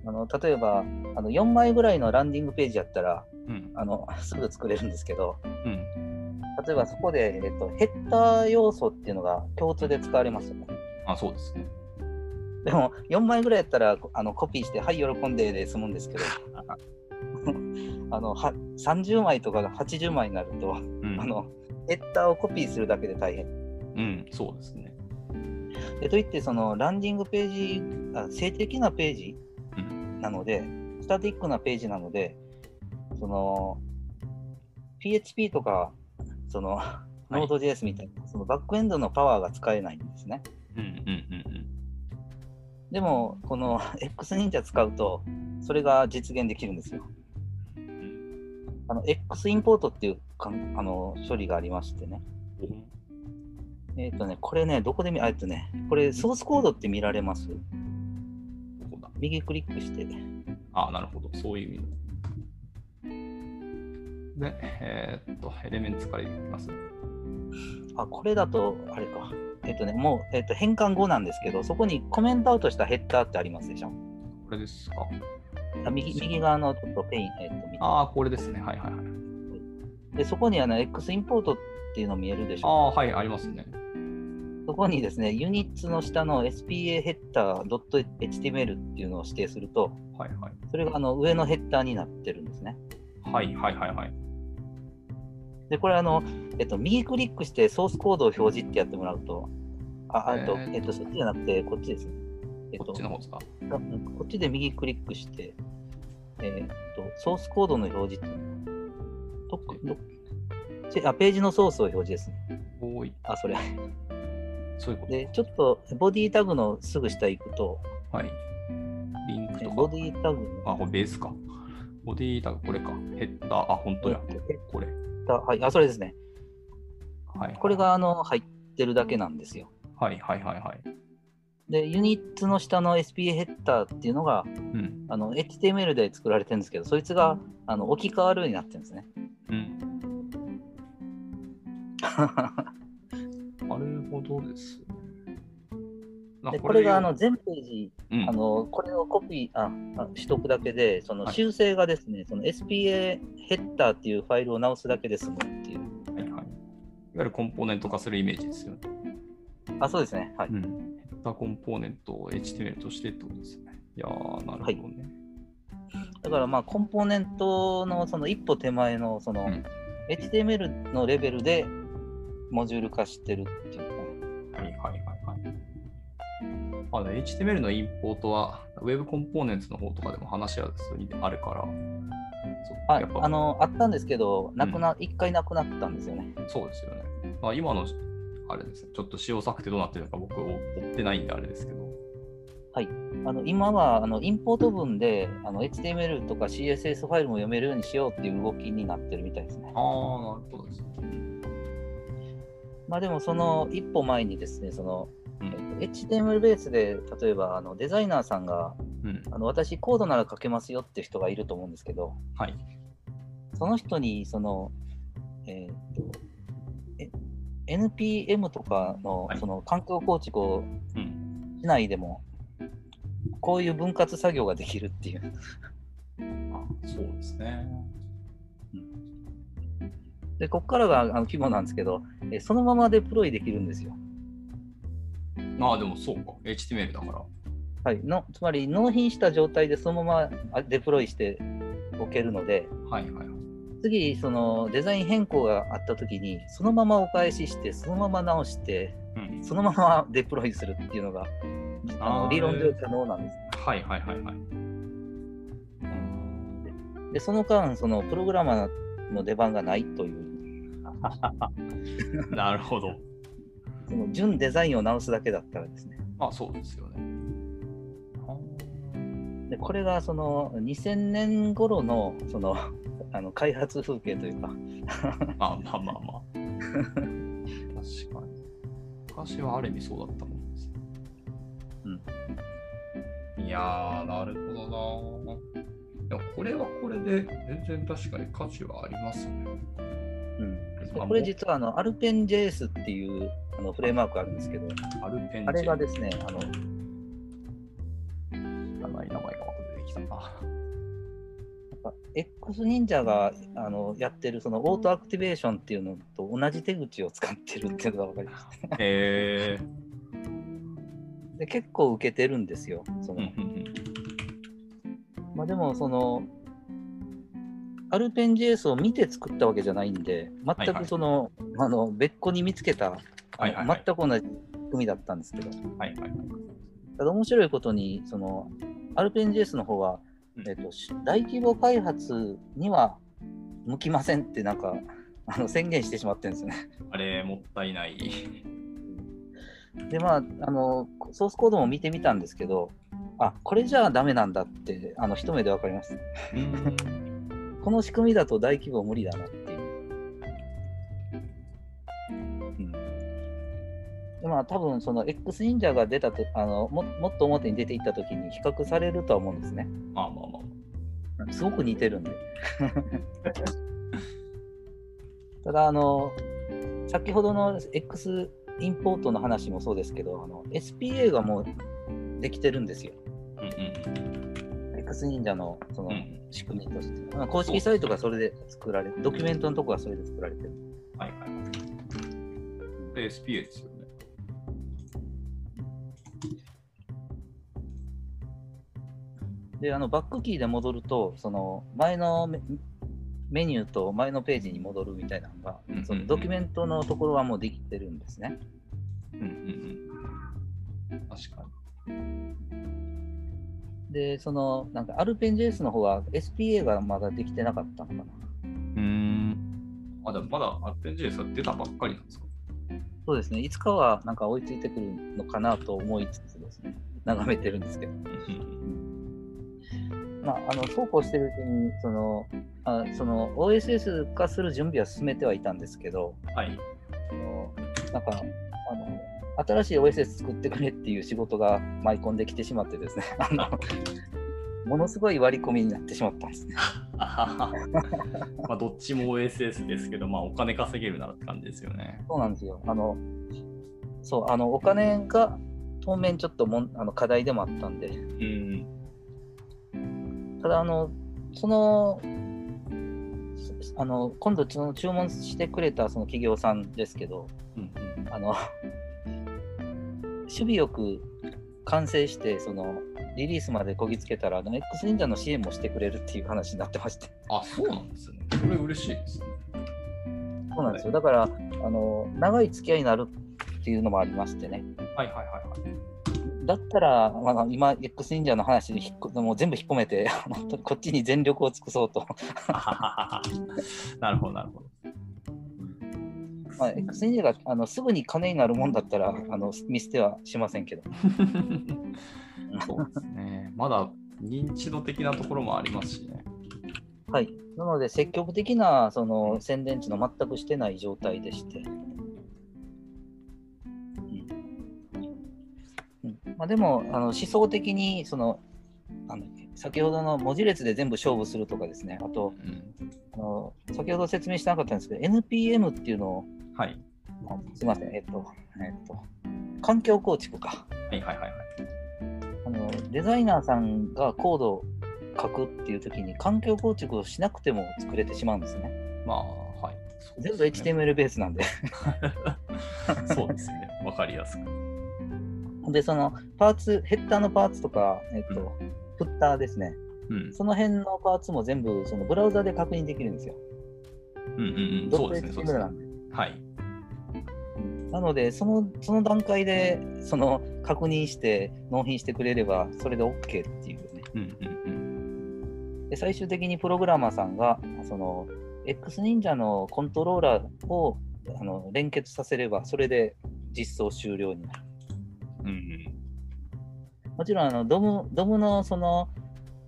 あの例えばあの4枚ぐらいのランディングページやったらうん。あの [laughs] すぐ作れるんですけど、うん。例えばそこで、えっと、ヘッダー要素っていうのが共通で使われますよね。あ、そうですね。でも4枚ぐらいやったらあのコピーして、はい、喜んでで済むんですけど、[laughs] あのは30枚とかが80枚になると、うん。あのヘッダーをコピーするだけで大変。うん、そうですね。でといって、そのランディングページ、あ静的なページうん。なので、スタティックなページなので、その PHP とか、そのい Node.js みたいな、そのバックエンドのパワーが使えないんですね。うんうんうんでも、この X 忍者使うと、それが実現できるんですよ。うん。あの X インポートっていうかんあの処理がありましてね。おえっ、とね、これね、どこで見、あえっとね、これソースコードって見られます？右クリックして。あ、なるほど。そういう意味の。で、えーっと、 Elements からいきます。あ、これだと、あれか。えっ、とね、もう、えっと変換後なんですけど、そこに comment out したヘッダーってありますでしょ？これですか。あ右右側のちょっと pane、えっ、とああ、これですね。はいはいはい。で、そこにあの X インポートっていうの見えるでしょ？ああ、はい、ありますね。そこにですね、ユニッツの下の SPA ヘッダー .html っていうのを指定すると、はいはい。それがあの上のヘッダーになってるんですね。はいはいはいはい。で、これあの、えっと、右クリックしてソースコードを表示ってやってもらうと、あ、あと、えーえっと、そっちじゃなくて、こっちですね。えっことっちの方ですか？がこっちで右クリックして、えーっと、ソースコードの表示っていうのどっかどちあ、ページのソースを表示ですね。おい、あ、それ。そういうことで、ちょっとボディタグのすぐ下行くと、はい。リンクとえボか。ディタグのあ、これベースか。ボディータグ、これか。ヘッダー、あ、本当や。これ。はい、あ、それですね。はい。これがあの入ってるだけなんですよ。はいはいはいはい。で、ユニッツの下の SPA ヘッダーっていうのが、うん。あの HTML で作られてるんですけど、そいつがあの置き換わるようになってるんですね。うん。[laughs] なるほどです。あでこれがあのを全ページうんあのこれをコピーああ取得だけで、そのはい修正がですね、その SPA ヘッダーっていうファイルを直すだけで済むっていう。はいはい。いわゆるコンポーネント化するイメージですよね。あ、そうですね。はい。うん。ヘッダーコンポーネントを HTML としてってことですね。いやー、なるほどね。だからまあコンポーネントのその一歩手前のその、うん HTML のレベルでモジュール化してるっていうか、はいはいはいはい。あの HTML のインポートは Web コンポーネンツの方とかでも話し合うにあるから、ああのあったんですけど、なくな、一、回なくなったんですよね。そうですよね。まあ、今の、あれですね、ちょっと使用策ってどうなってるのか僕追ってないんであれですけど。はい、あの今はあのインポート文であの HTML とか CSS ファイルも読めるようにしようっていう動きになってるみたいですね。ああ、なるほどですね。まあでもその一歩前にですね、その、うんえっと HTML ベースで例えばあのデザイナーさんがうん。あの私コードなら書けますよって人がいると思うんですけど、はい。その人にその、えーっとえ NPM とかのはいその環境構築をうん。しないでも、こういう分割作業ができるっていう。あそうですね。で、ここからがあの規模なんですけど、えそのままデプロイできるんですよ。まあでもそうか。HTML だから。はい、のつまり納品した状態でそのままあデプロイしておけるので、はいはいはい。次、そのデザイン変更があったときに、そのままお返しして、そのまま直して、うん。そのままデプロイするっていうのが、あの理論上可能なんです。はいはいはいはい。うんで、その間、そのプログラマーの出番がないという、[laughs] なるほど。その純デザインを直すだけだったらですね。まあそうですよね。でこれがその2000年頃のその [laughs] あの開発風景というか、[laughs] まあまあまあまあ。確かに。昔はある意味そうだったもんです。うん。いやー、なるほどな。でもこれはこれで全然確かに価値はありますね。うん、これ実はあのアルペン JS っていうあのフレームワークがあるんですけど、 Alpine あれがでですね、あの知らない名前が出てきたな。なんか X 忍者があのやってるその auto activation っていうのと同じ手口を使ってるっていうのが分かりました。へえ [laughs] で結構受けてるんですよ。そのまあ、でもそのアルペン JS を見て作ったわけじゃないんで、全はいはいくその、あの別個に見つけた、はいはいはい全く同じ組みだったんですけど、はいはいはい。ただ面白いことに、そのアルペン JS の方は、うんえっと、し大規模開発には向きませんってなんか [laughs] あの宣言してしまってるんですよね。あれ、もったいない。で、まあ、あの、ソースコードも見てみたんですけど、あ、これじゃあダメなんだって、あの、一目でわかります。うんこの仕組みだと大規模無理だなっていう。うん。でまあ、多分その X 忍者が出たとあのも、もっと表に出ていったときに比較されるとは思うんですね。まあまあまあ。すごく似てるんで。[laughs] ただ、あの、先ほどの X インポートの話もそうですけど、あの SPA がもうできてるんですよ。うんうん X 忍者のそのうんうん。仕組みとして。まあ公式サイトがそれで作られドキュメントのとこがそれで作られてる。はいはいはい。で、SPA ですよね。で、あのバックキーで戻ると、その前のメメニューと前のページに戻るみたいなのがうんうんう、んそのドキュメントのところはもうできてるんですね。うんうんうん。確かで、そのなんかアルペン JS の方は SPA がまだできてなかったのかな。に。うん。あ、でもまだアルペン JS が出たばっかりなんですか？そうですね、いつかはなんか追いついてくるのかなと思いつつですね、眺めてるんですけど。うんまあ、あのそうこうしてるうちにそのあその OSS 化する準備は進めてはいたんですけど、うん。はい。あのなんか新しい OSS 作ってくれっていう仕事が舞い込んできてしまってですね [laughs] あのものすごい割り込みになってしまったんですね。まあ、どっちも OSS ですけど、まあ、お金稼げるならって感じですよね。そうなんですよ。あのそうあのお金が当面ちょっともんあの課題でもあったんで、うん。ただあのそのあの今度その注文してくれたその企業さんですけど、うんうん。あの守備よく完成してそのリリースまでこぎつけたらあの X 忍者の支援もしてくれるっていう話になってましてあ、そうなんですね。これ嬉しいですね。そうなんですよだからあの長い付き合いになるっていうのもありましてねはいはいはいはい。だったら、まあ、今、X 忍者の話にもう全部引っ込めて、こっちに全力を尽くそうと。[laughs] [laughs] なるほど、なるほど。まあ、X 忍者があのすぐに金になるもんだったらあの見捨てはしませんけど。[laughs] そうですね。まだ認知度的なところもありますしね。はい。なので、積極的なその宣伝地の全くしてない状態でして。うんまあ、でもあの思想的にそのなんだっけ先ほどの文字列で全部勝負するとかですね、あと、うん、あの先ほど説明してなかったんですけど、NPM っていうのを、はい。あすみません、えっと、えっと、環境構築か。はいはいはいはい。あのデザイナーさんがコードを書くっていう時に環境構築をしなくても作れてしまうんですね。まあ、はい。そうで全部 HTML ベースなんで。[laughs] そうですね。わかりやすく。で、そのパーツ、ヘッダーのパーツとか、えっと、フッターですね。うん。その辺のパーツも全部そのブラウザで確認できるんですよ。うんうんうん。そうですね。そうですね。はい。なので、そのその段階でその確認して納品してくれれば、それで OK っていうね。うんうんうん。で最終的にプログラマーさんが、その X 忍者のコントローラーをあの連結させれば、それで実装終了になる。うんうん。もちろんあの DOM、DOM のその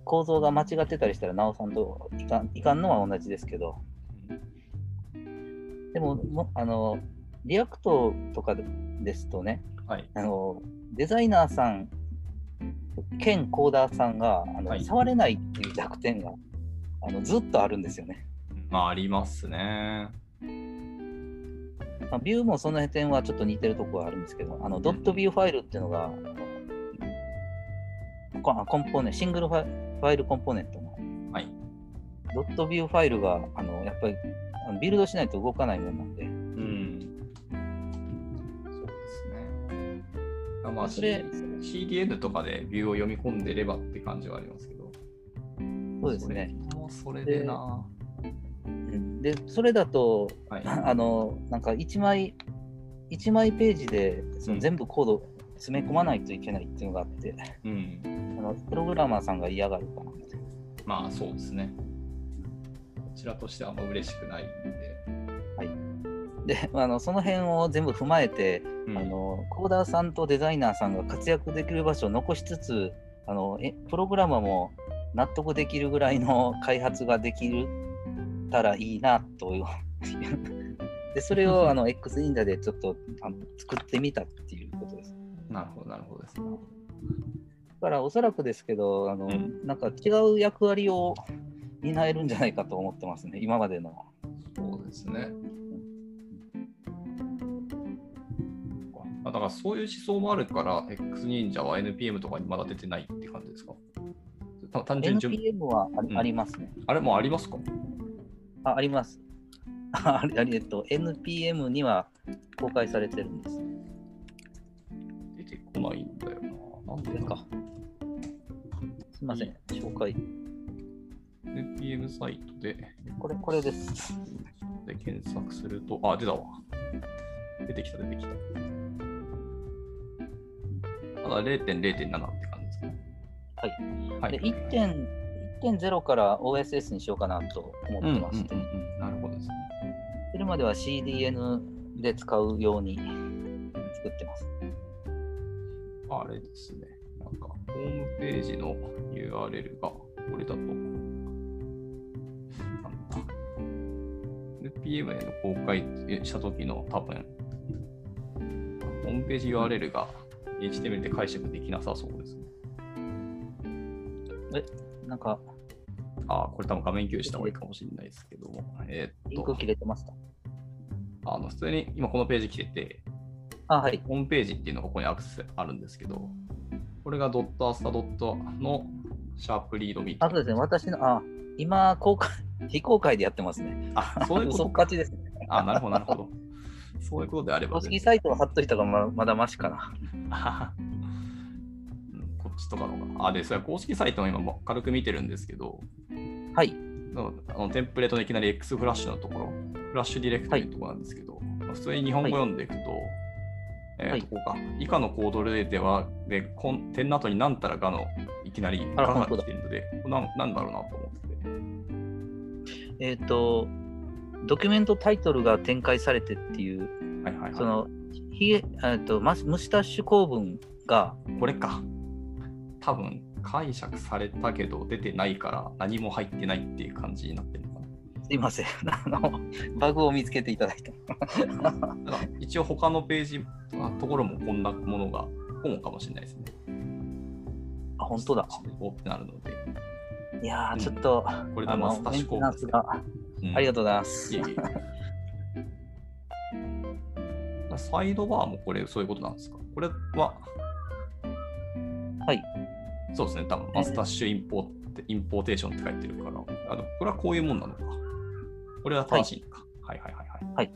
構造が間違ってたりしたら、なおさんといかんいかんのは同じですけど、でも、もあの React とかですとね、はい。あのデザイナーさん兼 coder さんがあの、はい触れないっていう弱点があのずっとあるんですよね。まあ、ありますね。まあ、 Vue もその点はちょっと似てるところはあるんですけど、あの dot Vue ファイルっていうのが、ココンポーネ single ファイ file component のはい。 dot Vue ファイルがあのやっぱりビルドしないと動かないものなんで、うん。そうですね。あまあ、それ C- CDN とかでビューを読み込んでればって感じはありますけど。そうですね。それもそれでな。うんで、それだと、はい。[laughs] あのなんか1枚、1枚ページでその全部コード詰め込まないといけないっていうのがあって、うん。あのプログラマーさんが嫌がるかなって。まあ、そうですね。こちらとしてはあんま嬉しくないんで。で、[laughs] あのその辺を全部踏まえて、うんあのコーダーさんとデザイナーさんが活躍できる場所を残しつつあのえプログラマーも納得できるぐらいの開発ができるたらいいなという [laughs] でそれを [laughs] あの X インダでちょっとあの作ってみたっていうことです。なるほど、なるほどですね。だからおそらくですけどあの、うんなんか違う役割を担えるんじゃないかと思ってますね今までの。そうですね。あだからそういう思想もあるから、X 忍者は NPM とかにまだ出てないって感じですか？た単純 NPM はあ,、うんありますね。あれもうありますか？ああります。あ [laughs] あれえっと、NPM には公開されてるんです。出てこないんだよな。なんでか。すみません、紹介。NPM サイトでこれ、これです。で検索すると、あ、出たわ。出てきた、出てきた。ただ0.0.7って感じですね。はい。はい。で、1.0 1.0から OSS にしようかなと思ってまして、うんうんうんうんなるほどですね。それまでは CDN で使うように作ってます。あれですね。なんか、ホームページの URL がこれだと、NPM への公開した時の多分、ホームページ URL が HTML で解釈できなさそうですね。なんか、あ、これ多分画面共有した方がいいかもしれないですけども。えーっリンク切れてました。と、あの普通に今このページ来てて、あ、はい。ホームページっていうのがここにアクセスあるんですけど、これがドットアスタドットのシャープリードミート。あ、そうですね。私の、あ、今、公開、非公開でやってますね。あ、そういうこ嘘とっ勝ちですね。あ、なるほど、なるほど。そういうことであれば公式サイトを貼っといた方がままだましかな。[laughs] こっちとかのが。あ、で、それは公式サイトも今も軽く見てるんですけど、はい。のあのテンプレートのいきなり X フラッシュのところ、フラッシュディレクトリのところなんですけど、まあ普通に日本語読んでいくと、えーはいとここか以下のコード例では、でこん点の後に何たらがのいきなりがが来てるので、なんなんだろうなと思って。えっ、と、ドキュメントタイトルが展開されてっていう、はいはいはい。その、ひげ、えっと、マスムスタッシュ構文が、これか。多分解釈されたけど出てないから何も入ってないっていう感じになってるのかすいません、[laughs] あの、バグを見つけていただいた。[laughs] 一応他のページ、あところもこんなものが本かもしれないですね。あ、本当だ。おってなるので。いやー、うん。ちょっと、これであのマスターメンテナンスが、うん。ありがとうございます。いえいえ。[laughs] サイドバーもこれそういうことなんですか？これは、はい。そうですね、多分マスタッシュインポーテインポーテーションって書いてるから、あのこれはこういうもんなのか。これは正しい。のか。はい、はい、はい。はい。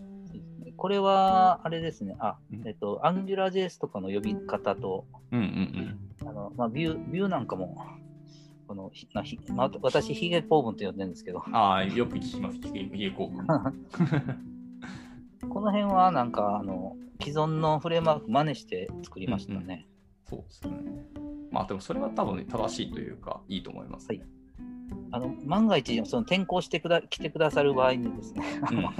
これは、あれですね、あうん、えっと、AngularJS とかの呼び方と、うんうん。あのまあ、ビュー、ビューなんかも、このひなひまあ、私、ヒゲ構文と呼んでるんですけど、うん。ああ、よく聞きます、ヒゲヒゲ効果。[laughs] この辺はなんか、あの、既存のフレームワーク真似して作りましたね。そうですね。まあでもそれは多分ね正しいというか、いいと思います、ね。あの万が一、その転校してくだ来てくださる場合にですね、あの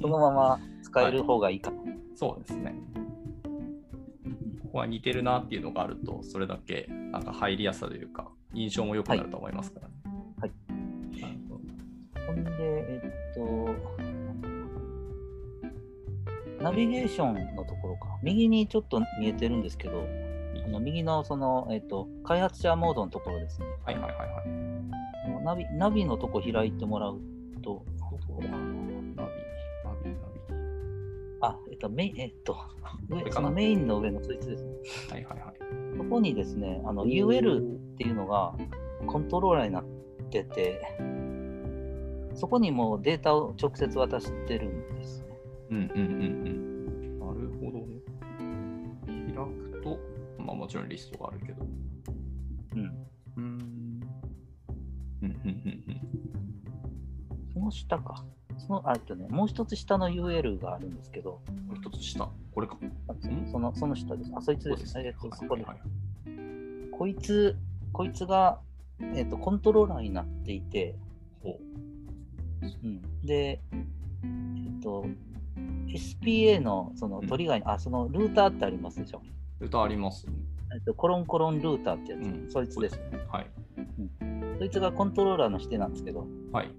そのまま使える方がいいかな。[laughs] そうですね。ここは似てるなっていうのがあると、それだけなんか入りやすさというか、印象も良くなると思いますからね。はいなるほんで、えっと、ナビゲーションのところか。右にちょっと見えてるんですけど、あの右のその、えっと、開発者モードのところですね。はいはいはいはい。ナビナビのとこ開いてもらうと、ナビ、ナビ、ナビ。あ、えっと、メイン、えっと、そのメインの上のそいつですね。はいはいはい。そこにですね、あの UL っていうのがコントローラーになってて、そこにもうデータを直接渡してるんですね。うんうんうんうん。なるほどね。開くと、まあもちろんリストがあるけど。うん。うん。うんうんうんその下か。その、あとね、もう一つ下の UL があるんですけど、うん。一つ下。これか。ん？そのその下です。あ、そいつです。えっと、そこではいはいこいつ、こいつが、えっと、コントローラーになっていて、ほうん、で、えっと、SPA のそのトリガーに、あ、そのルーターってありますでしょ？う。歌ありますね。えっと、コロンコロンルーターってやつ、うんそいつですね。はい。そいつがコントローラーの指定なんですけど、はい。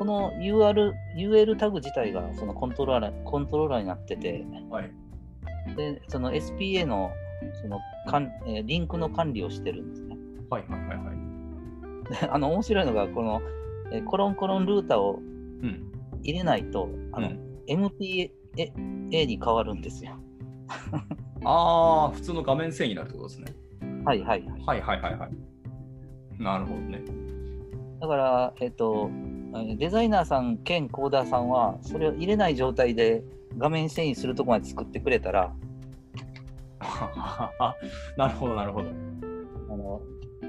でこの UR、UL タグ自体がそのコントローラー、コントローラーになってて、はい。で、その SPA のそのかん、えーリンクの管理をしてるんですね。はいはいはいはい。であの、面白いのが、この、えーコロンコロンルーターをうん。入れないと、あの、うん MPA に変わるんですよ。ああ、普通の画面遷移になるってことですね。はいはい。はいはいはいはい。なるほどね。だから、えっ、ーデザイナーさん兼コーダーさんは、それを入れない状態で画面遷移するとこまで作ってくれたら、あ [laughs] なるほどなるほど。あの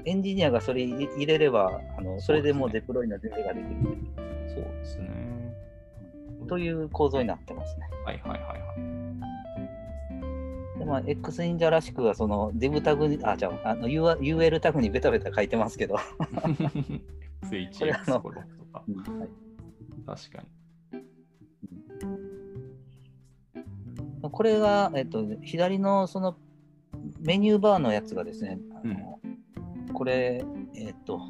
エンジニアがそれ入入れれば、あのそれでもうデプロイの準備ができるそうですね。という構造になってますね。はいはいはいはい。でまあ、X 忍者らしくは、その Div タグに、あ、じゃあ、あの UR UL タグにベタベタ書いてますけど、[laughs] スイッチこれあの X コロックとか。はい。確かに。これが、えっと、左のそのメニューバーのやつがですね、あのこれ、えっと、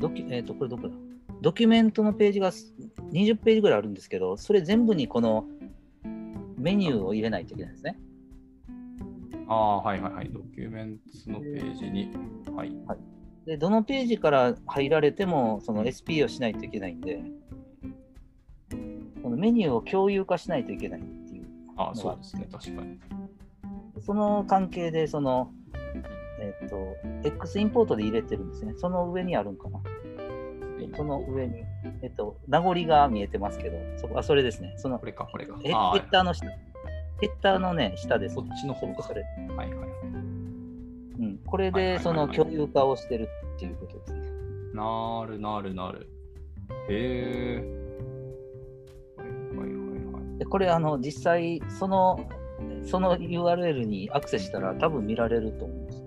ドキュえっと、これどこだ？ドキュメントのページが20ページぐらいあるんですけど、それ全部にこのメニューを入れないといけないんですね。ああ、はいはいはい。ドキュメントのページに。はい。で、どのページから入られても、その SP をしないといけないんで、このメニューを共有化しないといけないっていう。ああ、そうですね。確かに。その関係で、その、えっ、と、X インポートで入れてるんですね。その上にあるんかな。その上に、えっ、と、名残が見えてますけど、そこあそれですね。そのこれか、これか。ヘッダーの下。ヘッダーのね、下です、こっちの方か。それ。はいはい。うん。これで、その共有化をしてるっていうことですね。なるなるなる。へえ。はいはいはいはい。でこれあの実際そのその URL にアクセスしたら多分見られると思うんです。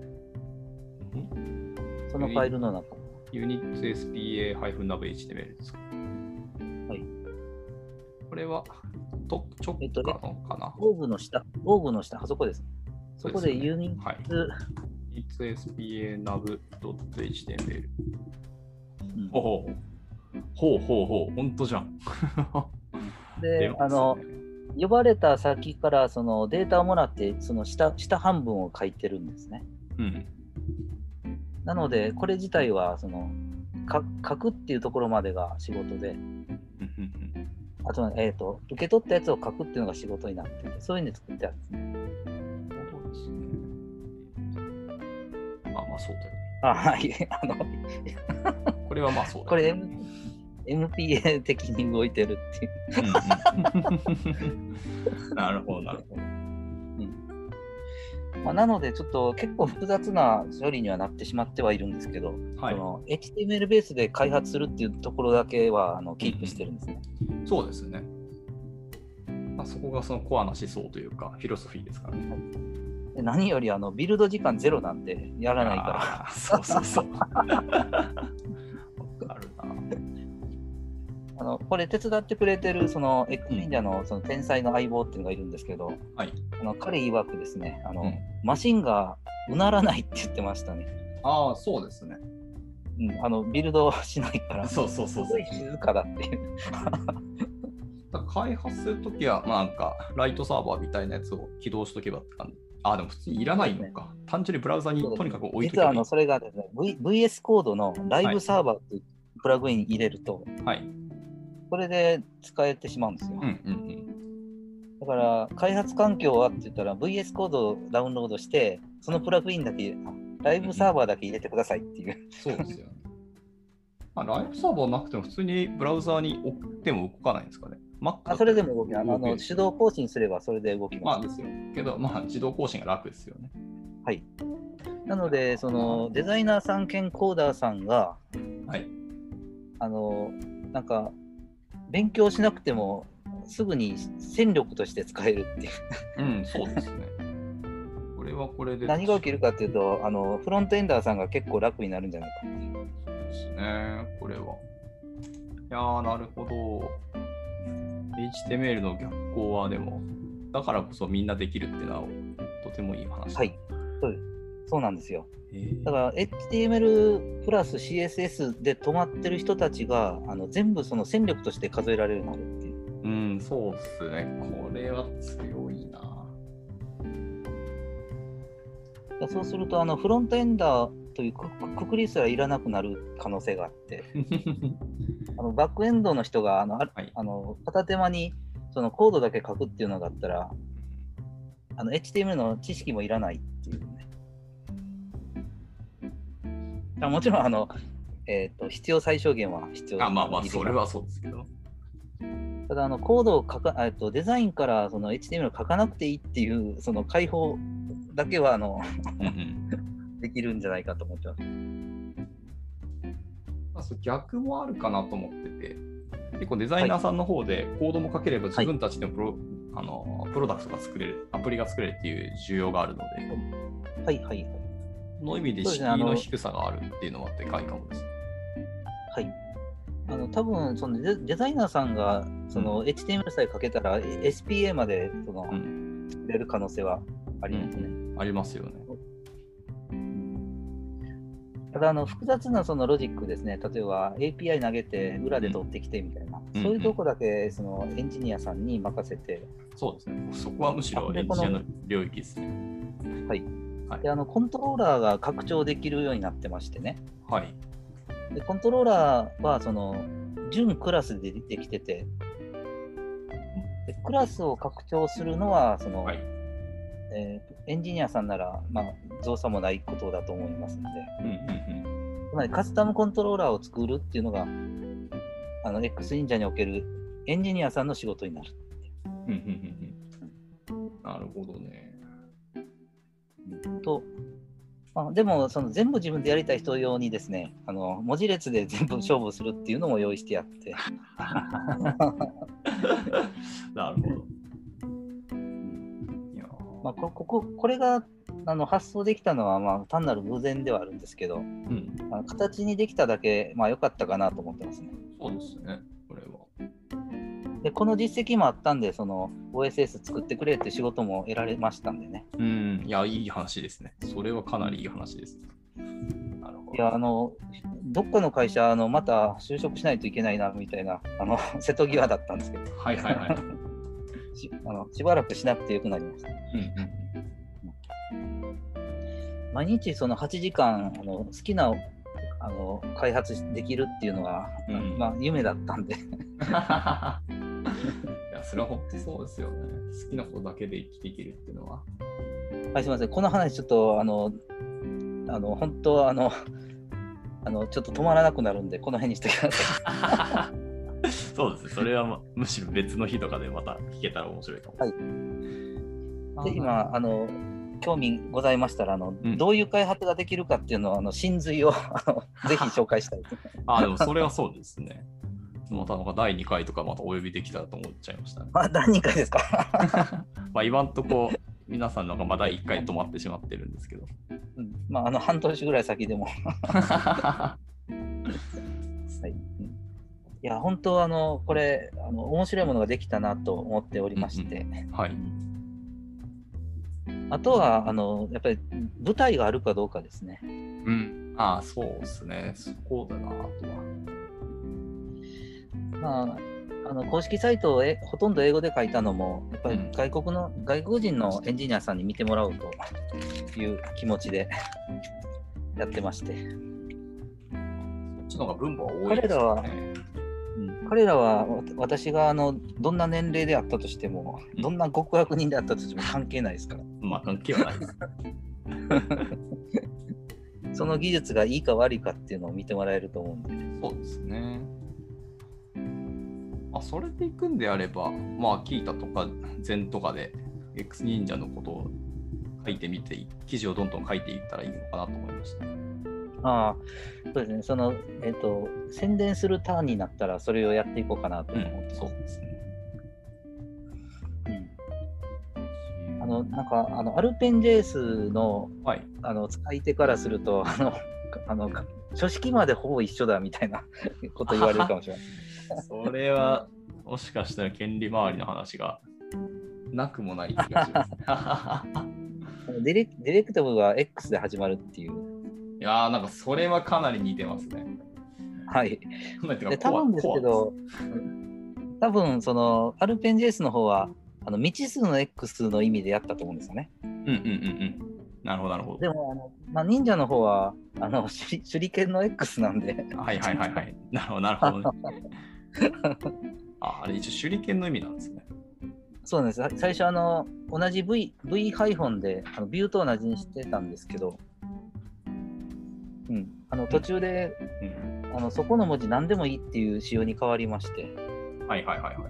そのファイルの中。ユニット SPA-nav.html ですか？はい。これは、と直えっとね下のかな、オーブの下、オーブの下、あそこです。そこでユニッはい。ト、ユニット SPA-nav.html。うんほうほう。ほうほうほんとじゃん。[laughs] 出で、あの、呼ばれた先からそのデータをもらって、その下下半分を書いてるんですね。うん。なので、これ自体はそのか書くっていうところまでが仕事で、あと,、えー、と受け取ったやつを書くっていうのが仕事になってて、そういうので作ってあるんですね。そうですね。まあまあそうだよね。あはい。あのこれはまあそうだこれ MPA 的に動いてるっていう。うんうん [laughs] なるほど、なるほど。まあ、なので、ちょっと結構複雑な処理にはなってしまってはいるんですけど、はいそ。の HTML ベースで開発するっていうところだけはあのキープしてるんですね。そうですね。まあ、そこがそのコアな思想というか、フィロソフィーですからね。で何よりあのビルド時間ゼロなんで、やらないから。そうそうそう。[laughs] わかるのこれ手伝ってくれてるその X 忍者のその天才の相棒っていうのがいるんですけど、はい。あの彼曰くですねあの、うんマシンがうならないって言ってましたね。ああ、そうですね。うん、あのビルドしないから、す [laughs] そうそうそうそうごい。静かだっていう。[laughs] 開発するときは、まあなんか、ライトサーバーみたいなやつを起動しとけばって感じ。ああ、でも普通にいらないのか。単純にブラウザにとにかく置いとけばいい実はあの。それがですね、v、VS コードのライブサーバーっていうプラグイン入れると、はい。これで使えてしまうんですよ。うんうんだから、開発環境はって言ったら、VS コードをダウンロードして、そのプラグインだけ、あライブサーバーだけ入れてくださいっていう。うん。そうですよね。[laughs] まあ、ライブサーバーなくても普通にブラウザーに送っても動かないんですかね。Mac あそれでも動き。あの手動更新すればそれで動きます。まあですよ。けど、まあ自動更新が楽ですよね。はい。なので、そのデザイナーさん兼コーダーさんが、はい。あの、なんか、勉強しなくても、すぐに戦力として使えるっていう。うん、そうですね。これはこれで。何が起きるかっていうと、あのフロントエンダーさんが結構楽になるんじゃないかっていう。そうですね、これは。いやー、なるほど。HTML の逆行はでも、だからこそみんなできるっていうのはとてもいい話。はい。そうですそうなんですよ。だから HTML プラス CSS で止まってる人たちがあの全部その戦力として数えられるようになるっていう。うん、そうっすね。これは強いな。そうするとあのフロントエンダーというくくくくりすらいらなくなる可能性があって、あのバックエンドの人があのあはい。あの片手間にそのコードだけ書くっていうのだったら、あの HTML の知識もいらないっていうもちろんあの、えーと、必要最小限は必要あまあまあ、それはそうですけど。ただあのコードを書かえっとデザインからその HTML を書かなくていいっていうその解放だけはあの [laughs] できるんじゃないかと思ってます。まあ、そう逆もあるかなと思ってて、結構デザイナーさんの方でコードも書ければ自分たちでもプロ,、あのプロダクトが作れる、アプリが作れるっていう需要があるので、はい。はい。はい。その意味で敷居のの低さがあるっていうのはでかいかもです。はい。あの多分そのデデザイナーさんがその HTML さえ書けたら SPA までそのうん、作れる可能性はありますね。ありますよね。ただあの複雑なそのロジックですね、例えば API 投げて裏で取ってきてみたいな、うんそういうとこだけそのエンジニアさんに任せて、そうですね。そこはむしろエンジニアの領域ですね。はいであのコントローラーが拡張できるようになってましてね、はい。でコントローラーはその準クラスでできてて、でクラスを拡張するのはその、はい。えーエンジニアさんなら、まあ、造作もないことだと思いますので、うんうんつまりカスタムコントローラーを作るっていうのが、あの X 忍者におけるエンジニアさんの仕事になる。うん。うんうんうんうんなるほどね。と、まあ、でもその全部自分でやりたい人用にですね、あの文字列で全部勝負するっていうのも用意してやって、[laughs] なるほど。まあ、ここここれがあの発想できたのは、まあ、単なる偶然ではあるんですけど、うん、まあ、形にできただけ、まあ、良かったかなと思ってますね。そうですね、これは。で、この実績もあったんで、その OSS 作ってくれって仕事も得られましたんでね。うん、いや、いい話ですね。それはかなりいい話です。なるほど。いや、あの、どっかの会社、あのまた就職しないといけないなみたいな、あの [laughs] 瀬戸際だったんですけど、はいはいはい。[laughs] しあのしばらくしなくてよくなりました。うん毎日その8時間あの好きなあの開発できるっていうのは、うんまあ、夢だったんでうん。[laughs] いや、それは本当そうですよね。好きなことだけで生きていけるっていうのは。はい、すみませんこの話ちょっとあのあの本当はあのあのちょっと止まらなくなるんでこの辺にしてください。[laughs] そうですね。それは、ま、むしろ別の日とかでまた聞けたら面白いかも。はいで今あの興味ございましたらあの、うんどういう開発ができるかっていうのをあの真髄をあの [laughs] ぜひ紹介したい。あ、でもそれはそうですね。またなんか第2回とかまたお呼びできたらと思っちゃいましたね。あ何人かですか？[laughs] まあ今んとこ皆さんのがまあ第1回止まってしまってるんですけど。うんまあ、あの半年ぐらい先でも。[laughs] はいうんいや、本当、あの、これ、あの面白いものができたなと思っておりまして、はい。あとは、あの、やっぱり舞台があるかどうかですね。うん。ああ、そうですね。そこだな、あとは。まあ、あの公式サイトをえほとんど英語で書いたのも、やっぱりうん外国の、外国人のエンジニアさんに見てもらおうという気持ちでやってまして、そっちの方が分母は多いです彼らは彼らはわ私があのどんな年齢であったとしても、うんどんな極悪人であったとしても関係ないですから。まあ関係はないです。[laughs] その技術がいいか悪いかっていうのを見てもらえると思うんで。そうですね。まあ、それでいくんであれば、まあ、キータとか禅とかで X 忍者のことを書いてみて、記事をどんどん書いていったらいいのかなと思いました。ああ、そうですね。その、えっ、と、宣伝するターンになったら、それをやっていこうかなとう思ってん、そうですね。うんあの、なんか、あの、アルペン JS の、はい。あの、使い手からすると、あの、あの、書式までほぼ一緒だみたいなこと言われるかもしれない。それは、もしかしたら権利周りの話がなくもない気がします。ディレディレクタブが X で始まるっていう。いやー、なんかそれはかなり似てますね。はい。で、多分ですけコど、多分そのアルペン JS の方は、あの未知数の X の意味でやったと思うんですよね。アうんうんうんうん。なるほど、なるほど。でも、あのまあ、忍者の方は、あの手裏剣の X なんで、はいはいはいはい。なるほど、なるほどね。[laughs] あ、あれ一応手裏剣の意味なんですね。そうなんです。最初、あの同じ V, v ハイフォンであのビューと同じにしてたんですけど、うん、あの途中でうん。あのそこの文字何でもいいっていう仕様に変わりまして、はいはいはいはい。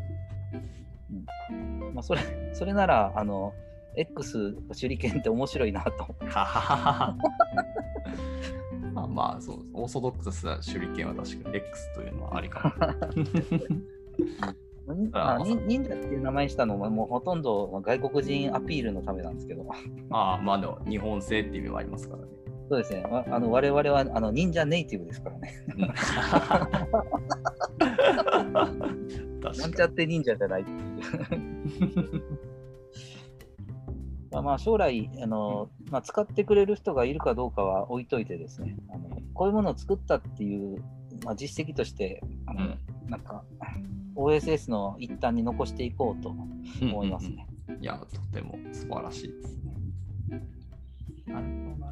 まあ、それ [laughs] それなら、あの X 手裏剣って面白いなと。まあまあ、そう、オーソドックスな手裏剣は確かに X というのはありかも。[laughs] 忍忍者っていう名前にしたのはもうほとんど外国人アピールのためなんですけど、ああ、まあでも日本製っていう意味もありますからね。そうですね、わあの我々はあの忍者ネイティブですからね。うん [laughs] なん確ちかゃって忍者じゃないっていう。まあまあ将来あの、まあ、使ってくれる人がいるかどうかは置いといてですね、あのこういうものを作ったっていう、まあ、実績としてあの、うんなんか OSS の一端に残していこうとに。思いますね。うんうんうん。いや、とても素晴らしいですね。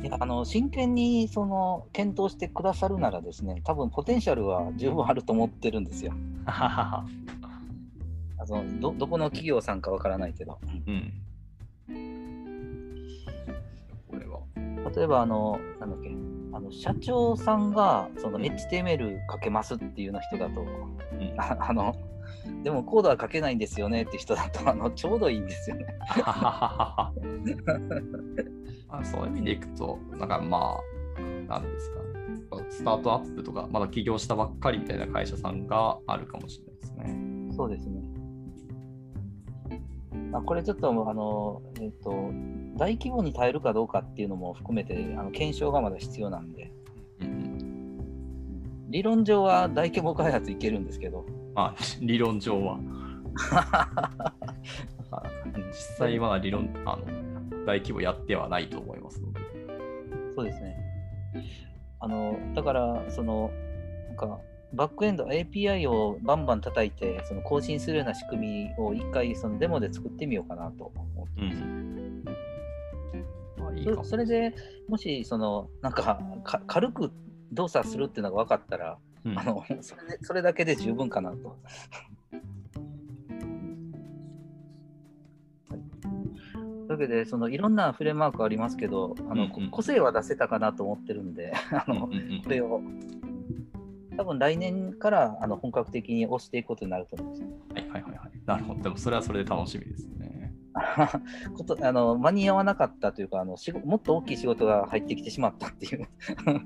いやあの真剣にその検討してくださるならですね、多分ポテンシャルは十分あると思ってるんですよ。[laughs] あのどどこの企業さんかわからないけど。うん。例えばあの、なんだっけ、あの社長さんがその HTML 書けますっていうの人だと、うんああの、でもコードは書けないんですよねって人だとあのちょうどいいんですよね。ま [laughs] あそういう意味でいくと、なんかまあ、なんですかね。スタートアップとか、まだ起業したばっかりみたいな会社さんがあるかもしれないですね。そうですね。あこれちょっとあの、えっと大規模に耐えるかどうかっていうのも含めてあの検証がまだ必要なんでうん理論上は大規模開発いけるんですけどまあ、理論上は。[laughs] 実際は理論、あの、大規模やってはないと思いますので。そうですね。あの、だから、その、なんか、バックエンド API をバンバン叩いて、その更新するような仕組みを一回そのデモで作ってみようかなと思ってます。うん。まあ、いいかもそそれでもし、その、なんかか軽く動作するっていうのが分かったら、うんあのそれでそれだけで十分かなと。はいというわけで、そのいろんなフレームワークありますけど、あのうんうん個性は出せたかなと思ってるんで、[laughs] あのうんうんうんこれを多分来年からあの本格的に押していくことになると思うんですよ。はいはいはいはい。なるほど。でもそれはそれで楽しみですね。[laughs] ことあの間に合わなかったというかあの仕事、もっと大きい仕事が入ってきてしまったっていう。[laughs] 確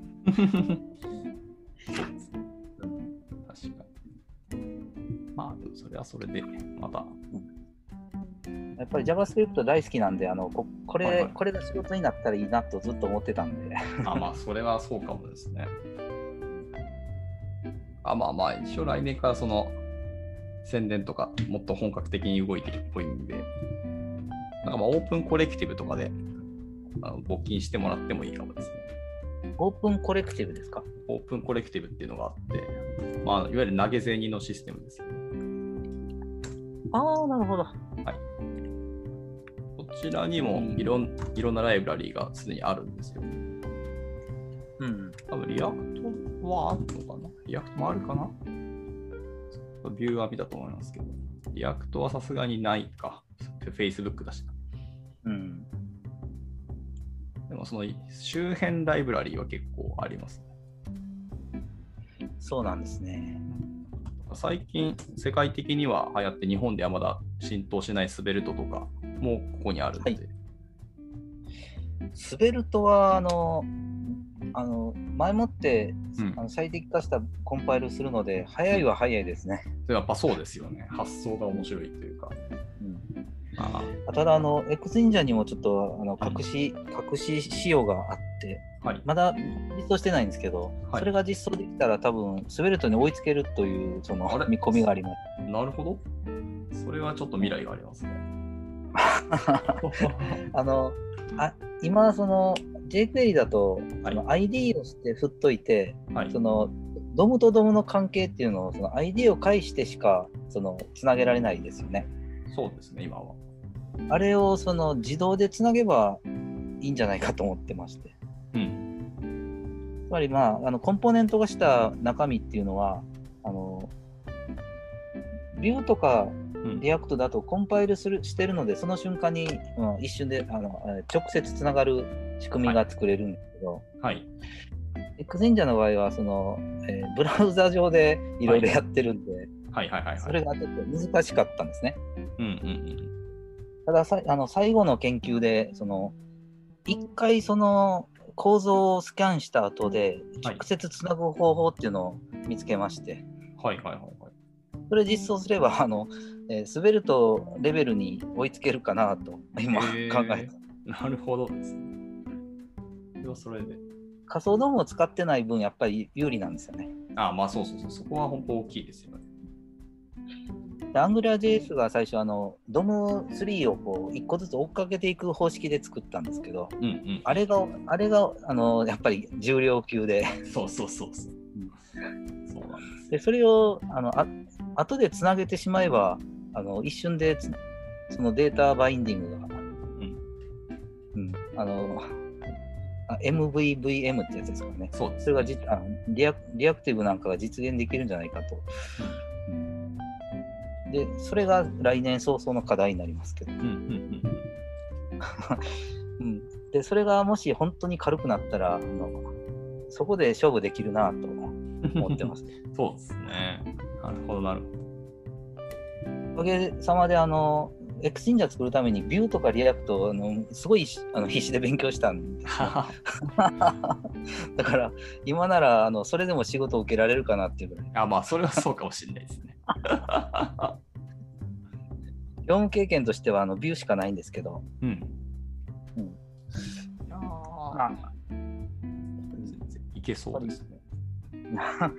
かに。まあ、でもそれはそれで、また。やっぱり JavaScript 大好きなんで、あのここれ、はいはいこれが仕事になったらいいなとずっと思ってたんで。[laughs] あ、まあ、それはそうかもですね。あ、まあまあ、一応来年からその、宣伝とか、もっと本格的に動いてるっぽいんで、なんかまあ、オープンコレクティブとかで、あの募金してもらってもいいかもですね。オープンコレクティブですか？オープンコレクティブっていうのがあって、まあ、いわゆる投げ銭のシステムです。ああ、なるほど。こちらにもいろんいろんなライブラリーがすでにあるんですよ。うん。多分リアクトはあるのかな？ React もあるかな？ Vue は見たと思いますけど。 React はさすがにないか。Facebook だしな。うん。でもその周辺ライブラリーは結構ありますね。そうなんですね。最近世界的には流行って日本ではまだ浸透しない Svelte とかもここにあるので。はいスベルトは、あの、あの前もって、うんあの最適化したコンパイルするので、早いは早いですね。やっぱそうですよね。発想が面白いというか。うんあただ、あの、X 忍者にもちょっとあの隠し、隠し仕様があって、ーはい。まだ実装してないんですけど、はいそれが実装できたら多分、スベルトに追いつけるというその見込みがあります。なるほど。それはちょっと未来がありますね。[laughs] あのあ今、その jQuery だと、はいあの ID をして振っといて、はいそ。のドムとドムの関係っていうのをその ID を介してしかそのつなげられないですよね。そうですね、今は。あれをその自動でつなげばいいんじゃないかと思ってまして。うん。つまり、まあ、あのコンポーネントがした中身っていうのは、あのVue とかうん React だとコンパイルするしてるので、その瞬間に、うん一瞬であのえー直接つながる仕組みが作れるんですけど、はい。X 忍者の場合はその、えーブラウザ上でいろいろやってるんで、はいはいはいはい。それがちょっと難しかったんですね。うんうんたださあの最後の研究でその一回その構造をスキャンした後ではい直接つなぐ方法っていうのを見つけまして、うん。はいはいはいはい。それ実装すればあの、えー、スベルトレベルに追いつけるかなと今考へえーたなるほどですね。それはそれで。仮想ドームを使ってない分やっぱり有利なんですよね。あまあそうそうそう。そこは本当大きいですよね。で AngularJS が最初あの DOM3 をこう一個ずつ追っかけていく方式で作ったんですけどうんうん。あれがあれがあのやっぱり重量級でそうそうそうそう。そうなんですでそれをあのあ後でつなげてしまえばあの一瞬でつそのデータバインディングが、うんあのあ MVVM ってやつですからね。そう。それがじあリアリアクティブなんかが実現できるんじゃないかと。うんで、それが来年早々の課題になりますけど。うんうんうん。[laughs] うん、で、それがもし本当に軽くなったら、あのそこで勝負できるなと思ってます。[laughs] そうですね。なるほどなるほおかげさまで、あの、X 忍者作るために Vue とか React のすごいし [laughs] あの必死で勉強したんですよ [laughs] だから今ならあのそれでも仕事を受けられるかなっていうぐらいど。あまあそれはそうかもしれないですね。[laughs] 業務経験としてはあのビューしかないんですけど、うん。うんいやあー全然いけそうですね。だか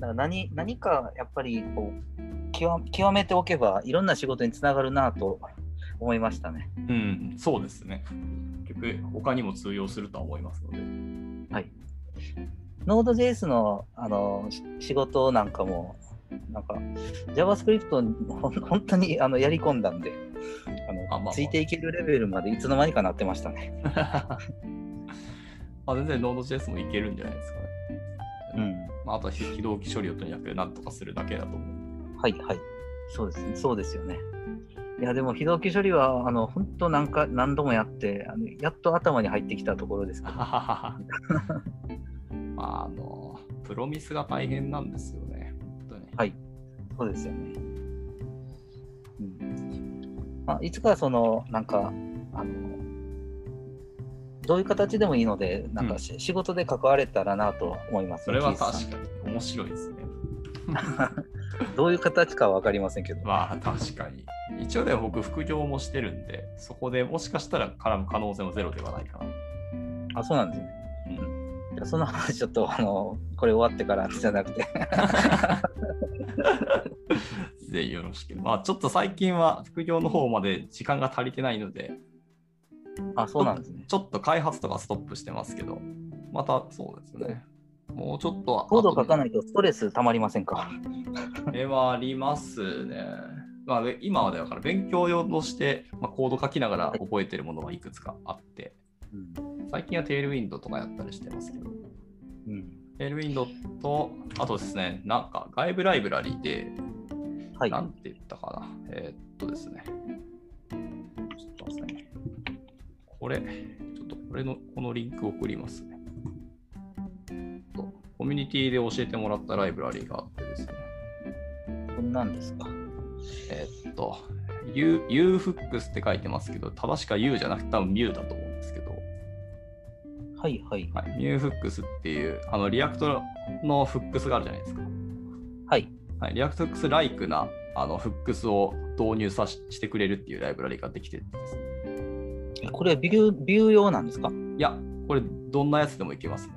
ら何何かやっぱりこう極極めておけばいろんな仕事につながるなと思いましたね。うん、そうですね。結局、他にも通用するとは思いますので。はい。Node.js のあのし仕事なんかも、なんか JavaScript 本当にあのやり込んだんであのあまあまあついていけるレベルまでいつの間にかなってましたね。[laughs] まあ全然 Node.js もいけるんじゃないですかね。うん。まあ、あとは非同期処理をとにかくなんとかするだけだと思う。はいはい。そうですね。そうですよね。いや、でも、非同期処理は、あの、本当何回、何度もやって、あのやっと頭に入ってきたところですけど。[laughs] まあ、あの、プロミスが大変なんですよね。本当に。はい。そうですよね。うん。まあ、いつか、その、なんか、あの、どういう形でもいいので、なんかし、仕事で関われたらなと思います、それは確かに面白いですね。[laughs] どういう形かは分かりませんけど。まあ確かに。一応でも僕副業もしてるんで、そこでもしかしたら絡む可能性もゼロではないかな。あ、そうなんですね。うんじゃあその話、ちょっと、あの、これ終わってからじゃなくて。ぜひよろしく。まあちょっと最近は副業の方まで時間が足りてないので、あ、そうなんですね。ちょっと開発とかストップしてますけど、またそうですね。もうちょっとは。コード書かないとストレスたまりませんか？これはありますね。まあ、で今はだから勉強用として、まあ、コード書きながら覚えてるものがいくつかあって、最近はテールウィンドとかやったりしてますけど、うん。テールウィンドと、あとですね、なんか外部ライブラリーで、はい。なんて言ったかな。えーっとですね。ちょっと待ってね。これ、ちょっとこれの、このリンクを送りますね。とコミュニティで教えてもらったライブラリーがあってですね。こんなんですか？えーっと、U、UFX って書いてますけど、正しくは U じゃなくて多分 Mu だと思うんですけど、はいはい。はい、MuFX っていう、あの、 React の hooks があるじゃないですか。はい。はい、 React hooks like なあの hooks を導入さししてくれるっていうライブラリができてるんですこれ Vue、Vue 用なんですか？いや、これどんなやつでもいけますね。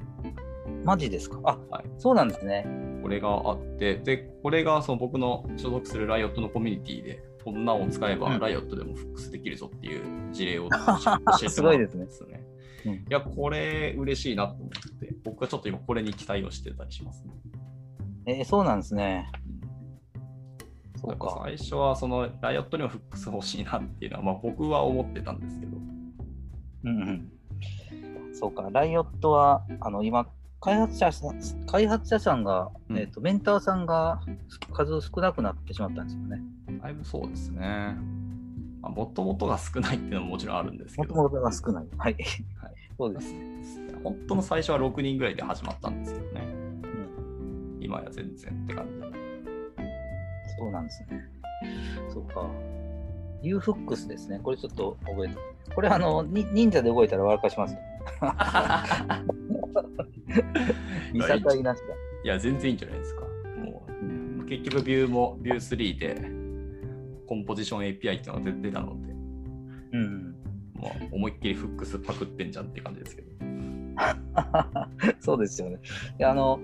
マジですか？あ、はいそうなんですね。これがあって、で、これがその僕の所属するライオットのコミュニティで、こんなを使えばうんライオットでもフックスできるぞっていう [laughs] 事例を教えてもらったんすごいですねね。うんいや、これ嬉しいなと思って、僕はちょっと今これに期待をしてたりしますね。えーそうなんですね。そうか。最初はそのライオットにもフックス欲しいなっていうのは、まあ、僕は思ってたんですけど、うんうん。そうか。ライオットは、あの、今、開発者さん、開発者さんが、うんえっ、と、メンターさんが数少なくなってしまったんですよね。だいぶそうですね。もともとが少ないっていうのももちろんあるんですけど、もともとが少ない。はい。はいそうです。本当の最初は6人ぐらいで始まったんですけどね、今や全然って感じで。そうなんですね。そうか。UFX ですね。これちょっと覚えて。これあの、に忍者で動いたら笑かしますよ。[laughs] 見境なしだ。いや、全然いいんじゃないですか。もう結局、 Vue も Vue 3で Composition API っていうのが出出たので、うん。もう思いっきり hooks パクってんじゃんって感じですけど。そうですよね。いやあの、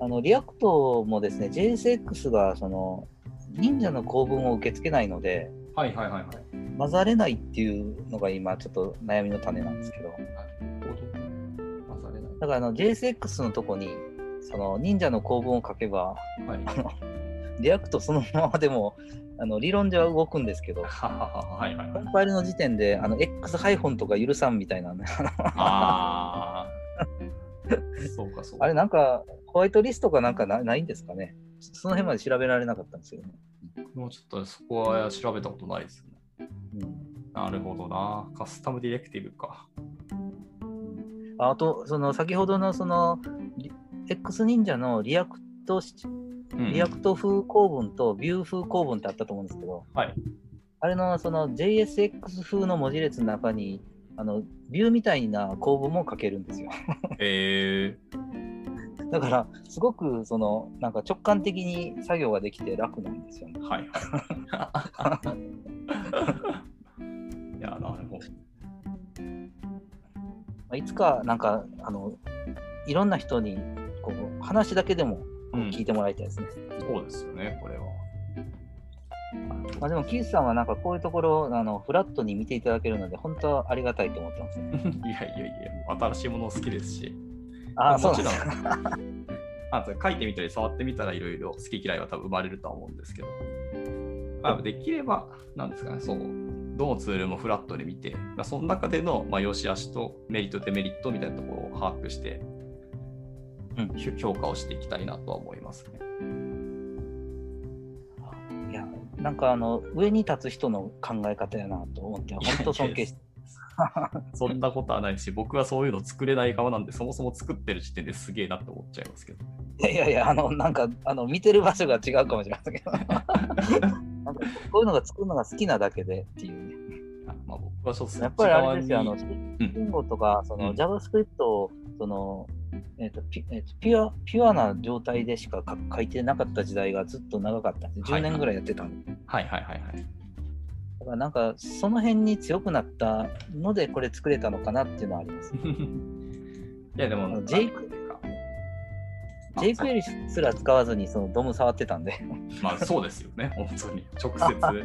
あの React もですね、JSX がその忍者の構文を受け付けないので、はいはいはいはい。混ざれないっていうのが今、ちょっと悩みの種なんですけど。だからあの JSX のとこに、その忍者の構文を書けば、はい。 React そのままでもあの理論上は動くんですけど、はいはいはい。コンパイルの時点であの X ハイフォンとか許さんみたいな、ね、ああ。そうかそうか。あれなんかホワイトリストかなんかなないんですかねその辺まで調べられなかったんですよね。もうちょっとそこは調べたことないですね。うんなるほどな。カスタムディレクティブか。あと、その先ほどのそのリ X 忍者の React React 風構文と Vue 風構文ってあったと思うんですけど、はい。あれのその JSX 風の文字列の中に、あのビューみたいな構文も書けるんですよ。え [laughs] だから、すごくそのなんか直感的に作業ができて楽なんですよね。はい。[laughs] いや、なるほど。まあいつか、なんか、あの、いろんな人に、こう、話だけでもうん聞いてもらいたいですね。そうですよね、これは。まあ、でも、キースさんはなんかこういうところ、あの、フラットに見ていただけるので、本当はありがたいと思ってますね。[laughs] いやいやいや、新しいもの好きですし。ああ、そうもちろん。[laughs] あと書いてみたり触ってみたらいろいろ好き嫌いは多分生まれるとは思うんですけど、まあ、できれば、なんですかね、そう、どのツールもフラットで見て、まあ、その中での、まあ、良し悪しとメリット、デメリットみたいなところを把握して、うんひ評価をしていきたいなとは思いますね。いや、なんかあの、上に立つ人の考え方やなと思って、本当尊敬して。[laughs] [laughs] そんなことはないし、僕はそういうの作れない側なんで、そもそも作ってる時点ですげえなって思っちゃいますけど。いやいやいや、あの、なんか、あの、見てる場所が違うかもしれませんけど、[laughs] なんかこういうのが作るのが好きなだけでっていうね。あまあ、僕はちょっとそやっぱりあれですよ、あの、言語とか、そのうん JavaScript を、その、えっとピえっとピュアピュアな状態でしか書書いてなかった時代がずっと長かったんです。はい10年ぐらいやってたんで。はいはいはいはい。だからなんか、その辺に強くなったので、これ作れたのかなっていうのはあります。[laughs] いやでも、ジェイクなんていうかあ jQuery すら使わずにその DOM 触ってたんで。[laughs] まあそうですよね、本当に。直接、[laughs]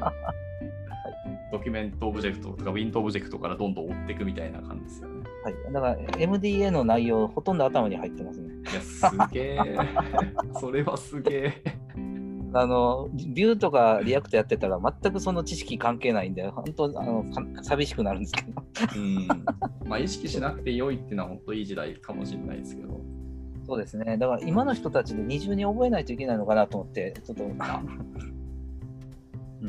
ドキュメントオブジェクトとか、ウィンドオブジェクトからどんどん追っていくみたいな感じですよね。はい。だから MDN の内容、ほとんど頭に入ってますね。いや、すげえ。それはすげえ。あの、 Vue とか React やってたら全くその知識関係ないんで、本当あのか寂しくなるんですけど。うん。まあ意識しなくて良いっていうのは本当いい時代かもしれないですけど。そうですね。だから今の人たちで二重に覚えないといけないのかなと思って、ちょっと。[laughs]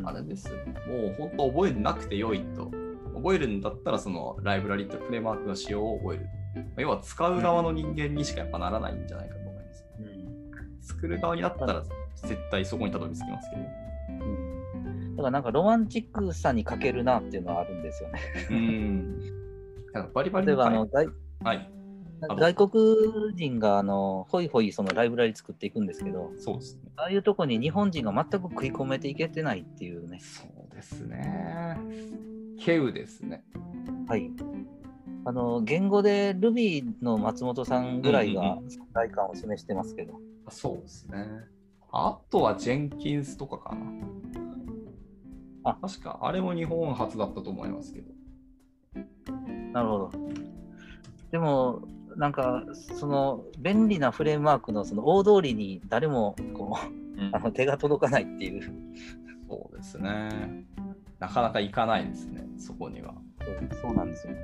あれですよ。もう本当覚えなくて良いと。覚えるんだったらそのライブラリとフレームワークの仕様を覚える。まあ要は使う側の人間にしかやっぱならないんじゃないかと思います。うん作る側になったら絶対そこにたどり着きますけど。うんだからなんかロマンチックさに欠けるなっていうのはあるんですよね。うん。バリバリ例えばあのはい外はい。あ外国人があのホイホイそのライブラリ作っていくんですけど、そうですね。ああいうとこに日本人が全く食い込めていけてないっていうね。そうですね。ケウですね。はい。あの言語で Ruby の松本さんぐらいうんがうん存在感を示してますけど、そうですね。あとはジェンキンスとかかな。あ確か、あれも日本初だったと思いますけど。なるほど。でも、なんか、その便利なフレームワークのその大通りに誰もこうあの手が届かないっていう、そうですね。なかなか行かないですね、そこには。そうそうなんですよ。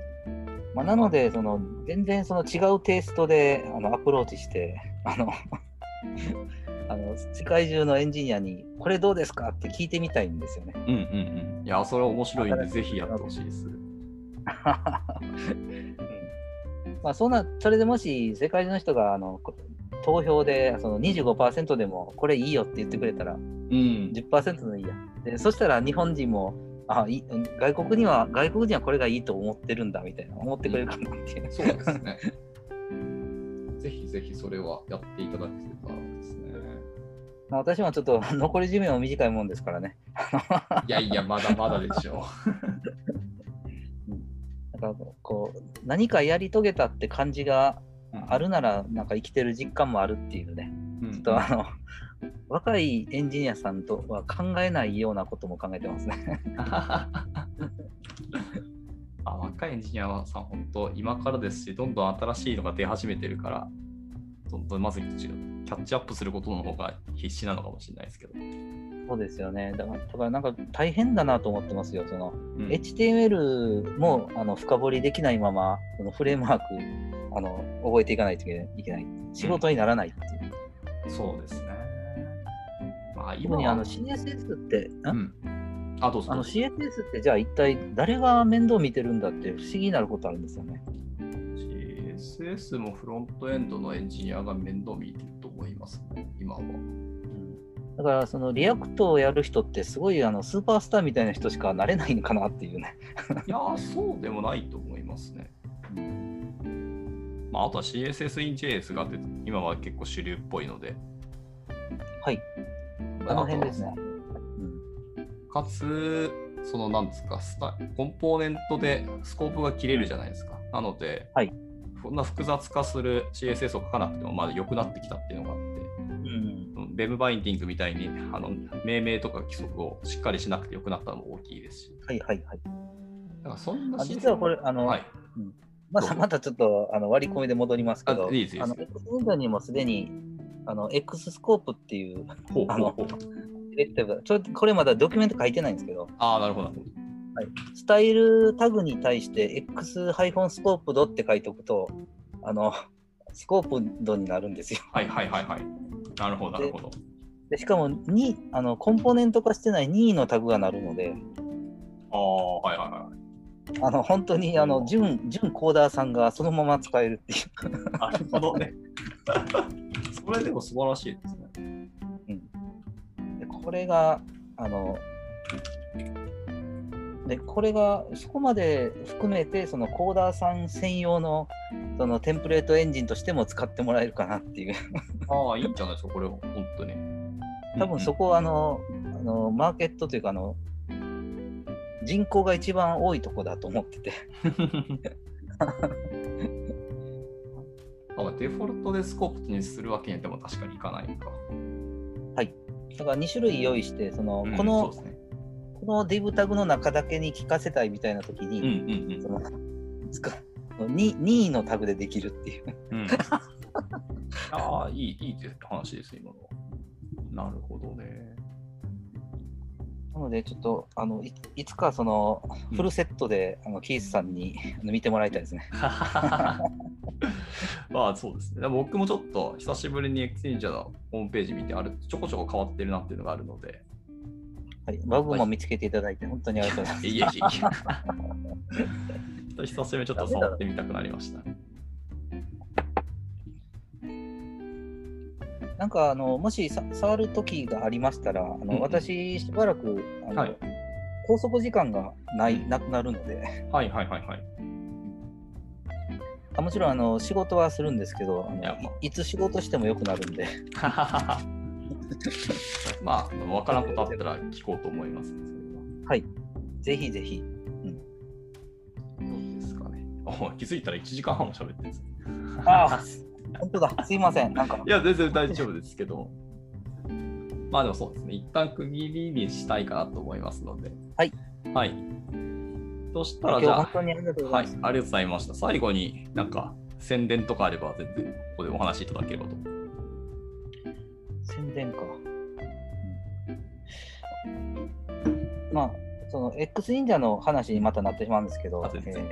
まあ、なので、その全然その違うテイストであのアプローチして、あのあの世界中のエンジニアに、これどうですか？って聞いてみたいんですよね。うんうんうん。いや、それは面白いんで、ぜひやってほしいです。うんまあ、そんな、それでもし世界中の人があのこ投票でその25%でもこれいいよって言ってくれたら、うん。10%のいいや。でそしたら日本人も、あいい外国には、外国人はこれがいいと思ってるんだみたいな、思ってくれるかなっていう。そうですね。ぜひぜひそれはやっていただけたらですね。まあ、私もちょっと [laughs] 残り寿命も短いもんですからね。いやいや、まだまだでしょ [laughs] なんかこう何かやり遂げたって感じがう。あるなら、なんか生きてる実感もあるっていうね。うん、ちょっとあの、[laughs] 若いエンジニアさんとは考えないようなことも考えてますね。あ若いエンジニアさん、本当、今からですし、どんどん新しいのが出始めてるから、まずキャッチアップすることの方が必死なのかもしれないですけど。そうですよね。だから、だからなんか大変だなと思ってますよ。そのうん HTML もあの深掘りできないまま、そのフレームワークあの覚えていかないといけない。仕事にならないっていう。そうですね。まあ、特今はにあの CSS って、ん？うん。あ、どうぞあの。CSS ってじゃあ一体誰が面倒見てるんだって不思議になることあるんですよね。CSS もフロントエンドのエンジニアが面倒見てると思いますね、今は。だからその React をやる人ってすごいあのスーパースターみたいな人しかなれないのかなっていうね。[laughs] いやー、そうでもないと思いますね。まあ、あとは CSS in JS が今は結構主流っぽいので。はい。あの辺ですね。うんかつ、そのなんですかスタ、コンポーネントでスコープが切れるじゃないですか。なので、はいそんな複雑化する CSS を書かなくてもまだ良くなってきたっていうのがあって、うん。Web バインディングみたいにあの命名とか規則をしっかりしなくて良くなったのも大きいですし、はいはいはい。だからそんなあ実はこれ、あの、はい、まだどうぞ。またちょっとあの割り込みで戻りますけど、あいいあの X ウィンドウにもすでにあの X スコープっていうほうあのディレクティブがちょこれまだドキュメント書いてないんですけど、ああ、なるほど。なるほどスタイルタグに対して X ハイフォンスコープドって書いておくと、あの scoped になるんですよ。はいはいはいはい。なるほど、なるほど。でしかもにあのコンポーネント化してない任意のタグがなるので、ああ、はいはいはい。あの本当にあの準準コーダーさんがそのまま使えるっていう。なるほどね。[laughs] それでも素晴らしいですね。でこれが、あの、で、これが、そこまで含めて、そのコーダーさん専用の、そのテンプレートエンジンとしても使ってもらえるかなっていう。ああ、いいんじゃないですか、これ、本当に。多分そこは、あの、あの、マーケットというか、あの、人口が一番多いとこだと思ってて。あデフォルトでスコープにするわけにはでも確かにいかないのか。だから2種類用意して、その、うんこの、そうですね。この div タグの中だけに聞かせたいみたいな時うんに、うんうんその、使う、に任意のタグでできるっていう。うん。ああ、いい、いいって話です、今の。なるほどね。なので、ちょっと、あの、いいつか、その、うんフルセットで、あの、キースさんに見てもらいたいですね。[laughs] まあそうですね。僕もちょっと久しぶりに X 忍者のホームページ見て、あるちょこちょこ変わってるなっていうのがあるので、はい。バグも見つけていただいて、本当にありがとうございます。いえいえいえ。久しぶりにちょっと触ってみたくなりました。なんか、あの、もしさ触る時がありましたら、あの、うんうん私、しばらく、あの、はい拘束時間がない、なくなるので、はいはいはいはい。あもちろん、あの、仕事はするんですけど、いいつ仕事してもよくなるんで、[laughs] [laughs] まあ、わからんことあったら聞こうと思います、ね。はい。ぜひぜひ。どうですかね。あ気づいたら1時間半も喋ってるんです。ああ、本当だ。すいません。なんかい、や、全然大丈夫ですけど。まあでもそうですね。一旦区切りにしたいかなと思いますので。はい。はい。そしたらじゃあ、本当にありがとうござはいいます。、ありがとうございました。最後になんか宣伝とかあれば全然ここでお話しいただければと。宣伝か。まあ、その X 忍者の話にまたなってしまうんですけど、えーえ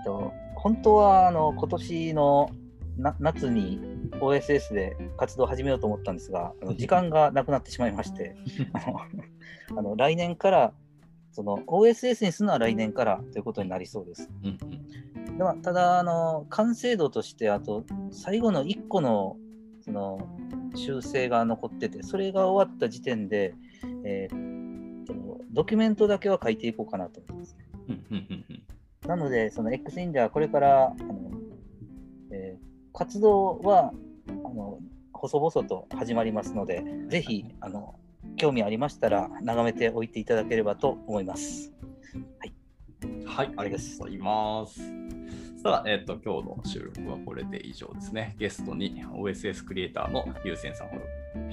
っと、本当はあの今年のな夏に OSS で活動を始めようと思ったんですが、あの時間がなくなってしまいまして、[laughs] あのあの来年から、その OSS にするのは来年からということになりそうです。うんうんではただあの、完成度として、あと最後の1個のその修正が残ってて、それが終わった時点で、えーっとドキュメントだけは書いていこうかなと思います。うんうんうんうんなので、その X インジャー、これからあの、えー活動はあの細々と始まりますので、ぜひあの興味ありましたら、眺めておいていただければと思います。はい、ありがとうございます。さあ、えっ、ー、と、今日の収録はこれで以上ですね。ゲストに OSS クリエイターのゆうせんさんと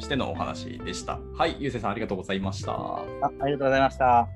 してのお話でした。はい、ゆうせんさんありがとうございました。あありがとうございました。